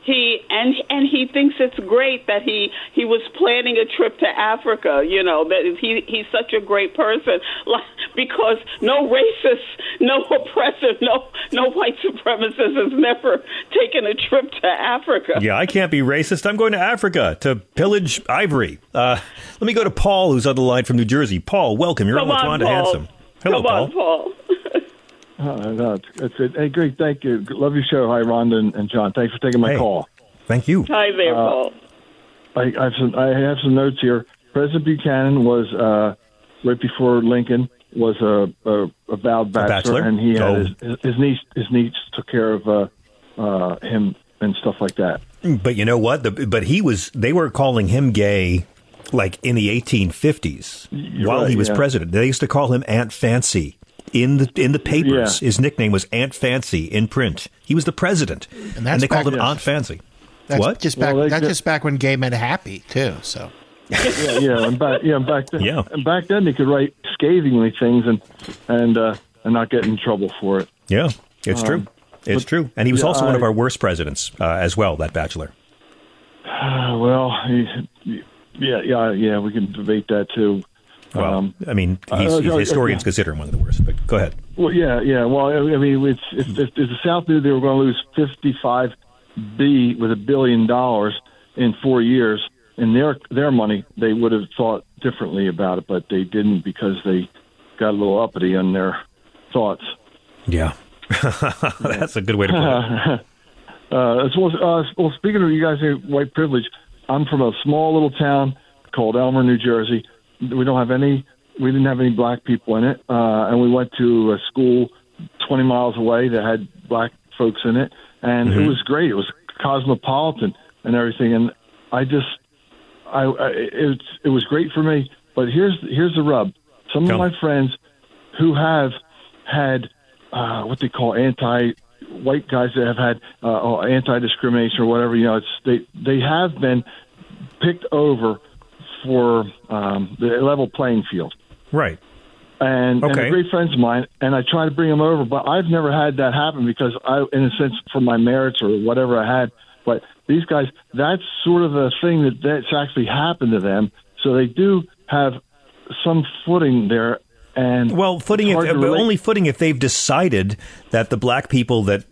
He and and he thinks it's great that he he was planning a trip to Africa. You know that he he's such a great person like, because no racist, no oppressor, no no white supremacist has never taken a trip to Africa. Yeah, I can't be racist. I'm going to Africa to pillage ivory. Uh, let me go to Paul, who's on the line from New Jersey. Paul, welcome. You're Come on on, Paul. Handsome. Hello, Come on, Paul. Uh, no, it's it. Hey, great. Thank you. Love your show. Hi, Rhonda and, and John. Thanks for taking my Hey. call. Thank you. Hi there, Uh, Paul. I, I have some. I have some notes here. President Buchanan was uh, right before Lincoln was a, a, a vowed bachelor, bachelor? and he had Oh. his, his niece. His niece took care of uh, uh, him and stuff like that. But you know what? The, but he was. They were calling him gay, like in the 1850s, while right, he was yeah. president. They used to call him Aunt Fancy in the in the papers. Yeah. His nickname was Aunt Fancy in print. He was the president, And that's they called back- him Aunt Fancy. That's what? Just back. Well, that's they- just back when gay men happy too. So. yeah, yeah, and back, yeah, and back then, Yeah. and back then they could write scathingly things and and uh, and not get in trouble for it. Yeah, it's Um, true. It's but- true. And he was yeah, also one of our worst presidents uh, as well. That bachelor. Uh, well, he, yeah, yeah, yeah. We can debate that too. Well, Um, I mean, uh, uh, historians consider him one of the worst. But go ahead. Well, yeah, yeah. Well, I mean, it's if, if, if the South knew they were going to lose fifty-five B with a billion dollars in four years in their their money, they would have thought differently about it, but they didn't because they got a little uppity on their thoughts. Yeah, that's a good way to put it. uh, as well, as, uh, well, speaking of you guys, uh, white privilege, I'm from a small little town called Elmer, New Jersey. We don't have any. We didn't have any black people in it, uh, and we went to a school 20 miles away that had black folks in it, and it Mhm. was great. It was cosmopolitan and everything, and I just, I, I it, it was great for me. But here's here's the rub. Some of my friends who have had uh, what they call anti white guys that have had uh, anti discrimination or whatever. You know, it's they they have been picked over for um, the level playing field. Right. And, and they're great friends of mine, and I try to bring them over, but I've never had that happen because I, in a sense, for my merits or whatever I had. But these guys, that's sort of a thing that that's actually happened to them. So they do have some footing there. And well, footing if, only footing if they've decided that the black people that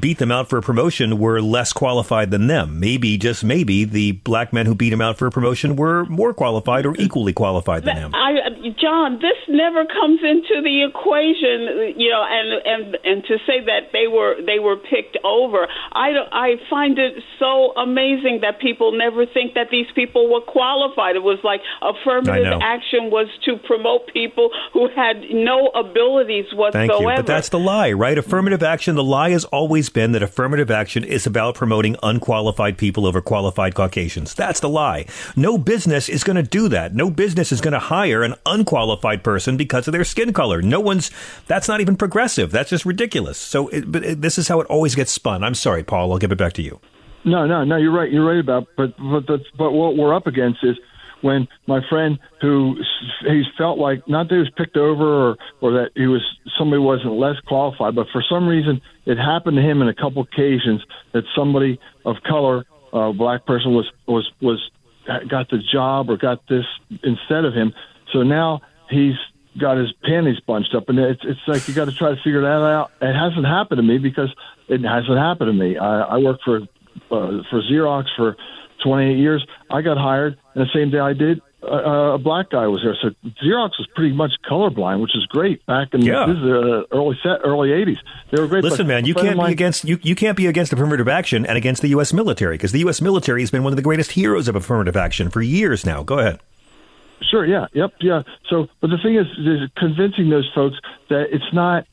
beat them out for a promotion were less qualified than them. Maybe, just maybe, the black men who beat him out for a promotion were more qualified or equally qualified than him. I, John, this never comes into the equation, you know, and and and to say that they were they were picked over, I I find it so amazing that people never think that these people were qualified. It was like affirmative action was to promote people who had no abilities whatsoever. Thank you. But that's the lie, right? Affirmative action, the lie has always been that affirmative action is about promoting unqualified people over qualified Caucasians. That's the lie. No business is going to do that. No business is going to hire an unqualified person because of their skin color. No one's, that's not even progressive. That's just ridiculous. So, it, but it, this is how it always gets spun. I'm sorry, Paul. I'll give it back to you. No, no, no. You're right. You're right about. But but the, but what we're up against is when my friend who he's felt like not that he was picked over or or that he was somebody wasn't less qualified, but for some reason it happened to him in a couple occasions that somebody of color, a black person, was was was got the job or got this instead of him. So now he's got his panties bunched up, and it's it's like you got to try to figure that out. It hasn't happened to me because it hasn't happened to me. I, I work for uh, for Xerox for 28 years. I got hired, and the same day I did, uh, a black guy was there. So Xerox was pretty much colorblind, which is great. Back in Yeah. this is uh, early set early 80s, they were great. Listen, man, you a friend of can't be mine- against you, you can't be against affirmative action and against the U.S. military because the U.S. military has been one of the greatest heroes of affirmative action for years now. Go ahead. Sure. Yeah. Yep. Yeah. So, but the thing is, is convincing those folks that it's not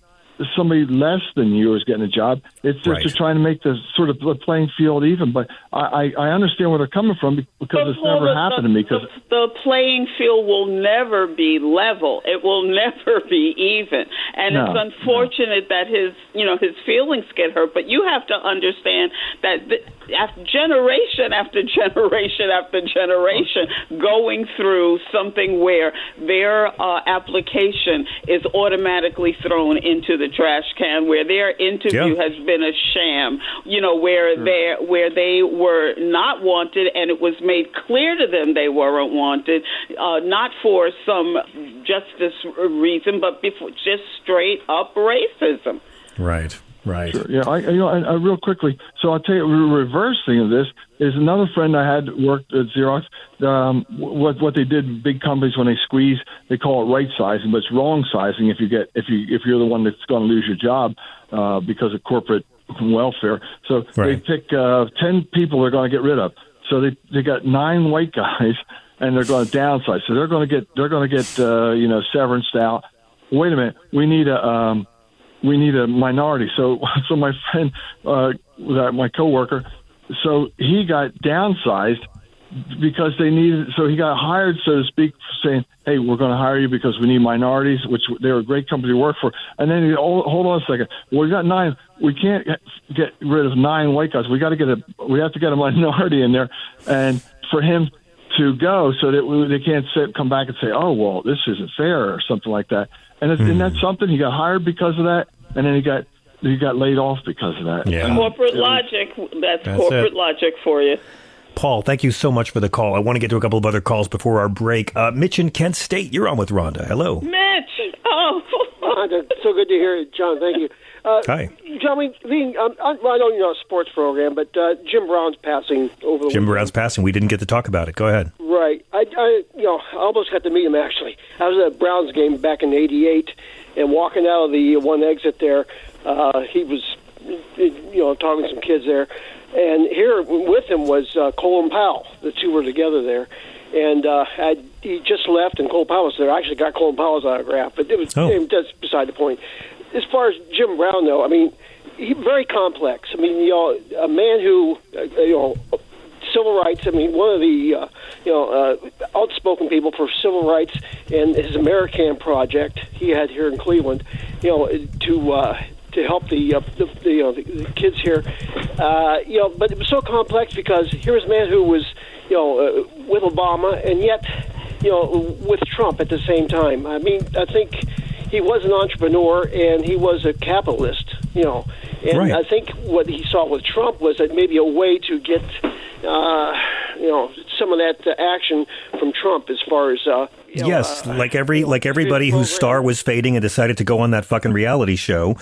somebody less than you is getting a job. It's just Right. to trying to make the sort of the playing field even. But I, I, I understand where they're coming from because it's Well, never the- happened to me. Because the playing field will never be level. It will never be even. And No, it's unfortunate that his, you know, his feelings get hurt. But you have to understand that the, after generation after generation after generation going through something where their uh, application is automatically thrown into the trash can, where their interview Yeah. has been a sham, you know, where they where they were not wanted and it was made clear to them they weren't wanted, uh, not for some justice reason, but before just straight up racism. Right. Right. Sure. Yeah, I, you know, and, uh, real quickly. So I'll tell you, the reverse thing of this is another friend I had worked at Xerox. Um, what what they did, big companies when they squeeze, they call it right sizing, but it's wrong sizing. If you get if you if you're the one that's going to lose your job uh, because of corporate welfare, so Right. they pick uh, ten people they're going to get rid of. So they they got nine white guys, and they're going to downsize. So they're going to get they're going to get uh, you know severance out. Wait a minute, we need a um, we need a minority. So, so my friend, uh, that my coworker, so he got downsized because they needed. So he got hired, so to speak, saying, "Hey, we're going to hire you because we need minorities," which they were a great company to work for. And then, he, oh, hold on a second, well, we got nine. We can't get rid of nine white guys. We got to get a. We have to get a minority in there, and for him to go so that we, they can't sit, come back and say, "Oh, well, this isn't fair" or something like that. And it's, isn't that something? He got hired because of that, and then he got he got laid off because of that. Yeah. Corporate it logic. That's, That's corporate it. logic for you. Paul, thank you so much for the call. I want to get to a couple of other calls before our break. Uh, Mitch in Kent State, you're on with Rhonda. Hello. Mitch. Oh. Rhonda, so good to hear you, John. Thank you. Uh, Hi. John, we, we, um, I, well, I know you're not a sports program, but uh, Jim Brown's passing over the Jim weekend. Brown's passing. We didn't get to talk about it. Go ahead. Right. I, I, you know, I almost got to meet him actually. I was at a Browns game back in '88, and walking out of the one exit there, uh, he was, you know, talking to some kids there, and here with him was uh, Colin Powell. The two were together there, and uh, I, he just left, and Colin Powell was there. I actually got Colin Powell's autograph, but it was Oh. that's beside the point. As far as Jim Brown, though, I mean, he very complex. I mean, you know, a man who, uh, you know, civil rights. I mean, one of the uh, you know uh, outspoken people for civil rights and his Amer-I-Can project he had here in Cleveland. You know, to uh, to help the uh, the, the, you know, the, the kids here. Uh, you know, but it was so complex because here was a man who was you know uh, with Obama and yet you know with Trump at the same time. I mean, I think he was an entrepreneur and he was a capitalist. You know, and Right. I think what he saw with Trump was that maybe a way to get, uh, you know, some of that uh, action from Trump as far as. Uh, you know, yes, uh, like every like everybody whose star was fading and decided to go on that fucking reality show,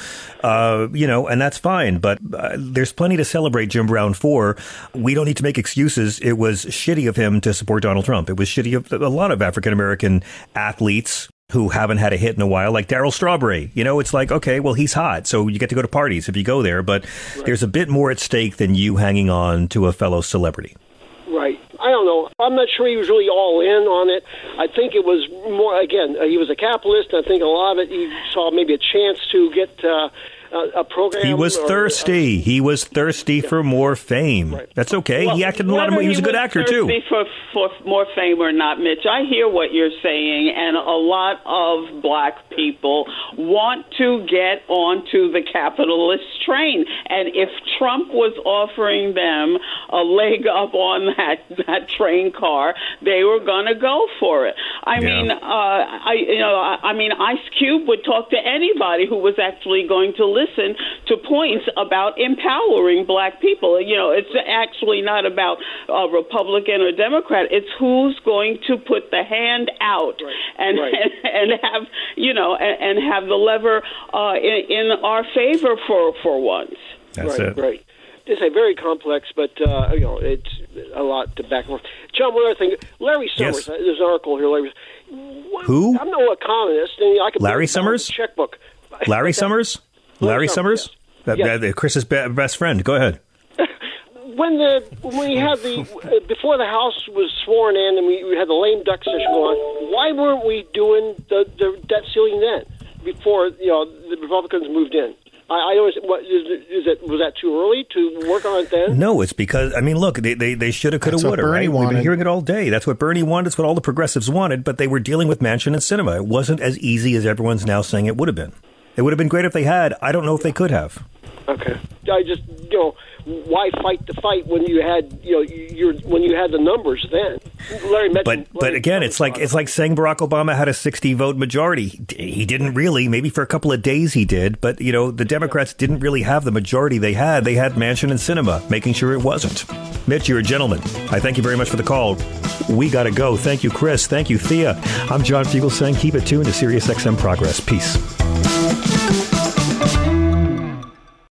uh, you know, and that's fine. But uh, there's plenty to celebrate Jim Brown for. We don't need to make excuses. It was shitty of him to support Donald Trump. It was shitty of a lot of African American athletes who haven't had a hit in a while, like Darryl Strawberry. You know, it's like okay, well, he's hot, so you get to go to parties if you go there. But there's a bit more at stake than you hanging on to a fellow celebrity. Right. I don't know. I'm not sure he was really all in on it. I think it was more, again, he was a capitalist. I think a lot of it he saw maybe a chance to get uh, a, a program. He was or- thirsty. He was thirsty for more fame. That's okay. he acted in a lot of He was a good actor too. thirsty For, for more fame or not, Mitch, I hear what you're saying, and a lot of black people want to get onto the capitalist train. And if Trump was offering them a leg up on that that train car, they were going to go for it. I Yeah. mean, uh, I you know, I, I mean, Ice Cube would talk to anybody who was actually going to listen to points about empowering black people. You know, it's actually not about uh, Republican or Democrat. It's who's going to put the hand out and, Right. and and have you know and, and have the lever uh, in, in our favor for for once. That's right, Right. It's a very complex, but uh, you know, it's a lot to back and forth. John, one other thing, Larry Summers. Yes. uh, There's an article here. Larry, Who? I'm no economist, and I could Larry Summers? checkbook. Larry Summers. Larry Summers. That, Yes. that- Chris's best friend. Go ahead. when the when we had the uh, before the House was sworn in and we, we had the lame duck session going on, why weren't we doing the, the debt ceiling then? before you know the Republicans moved in. I, I always what is, is it was that too early to work on it then? No, it's because I mean, look, they they, they should have, could have, That's what would have. Bernie Right? We've been hearing it all day. That's what Bernie wanted. It's what all the progressives wanted. But they were dealing with Manchin and Sinema. It wasn't as easy as everyone's now saying it would have been. It would have been great if they had. I don't know if they could have. Okay. I just you know why fight the fight when you had you know you're when you had the numbers then. Larry mentioned. But but again, it's like it's like saying Barack Obama had a 60 vote majority. He didn't really. Maybe for a couple of days he did. But you know, the Democrats didn't really have the majority they had. They had Manchin and Sinema, making sure it wasn't. Mitch, you're a gentleman. I thank you very much for the call. We got to go. Thank you, Chris. Thank you, Thea. I'm John Fugelsang keep it tuned to SiriusXM Progress. Peace.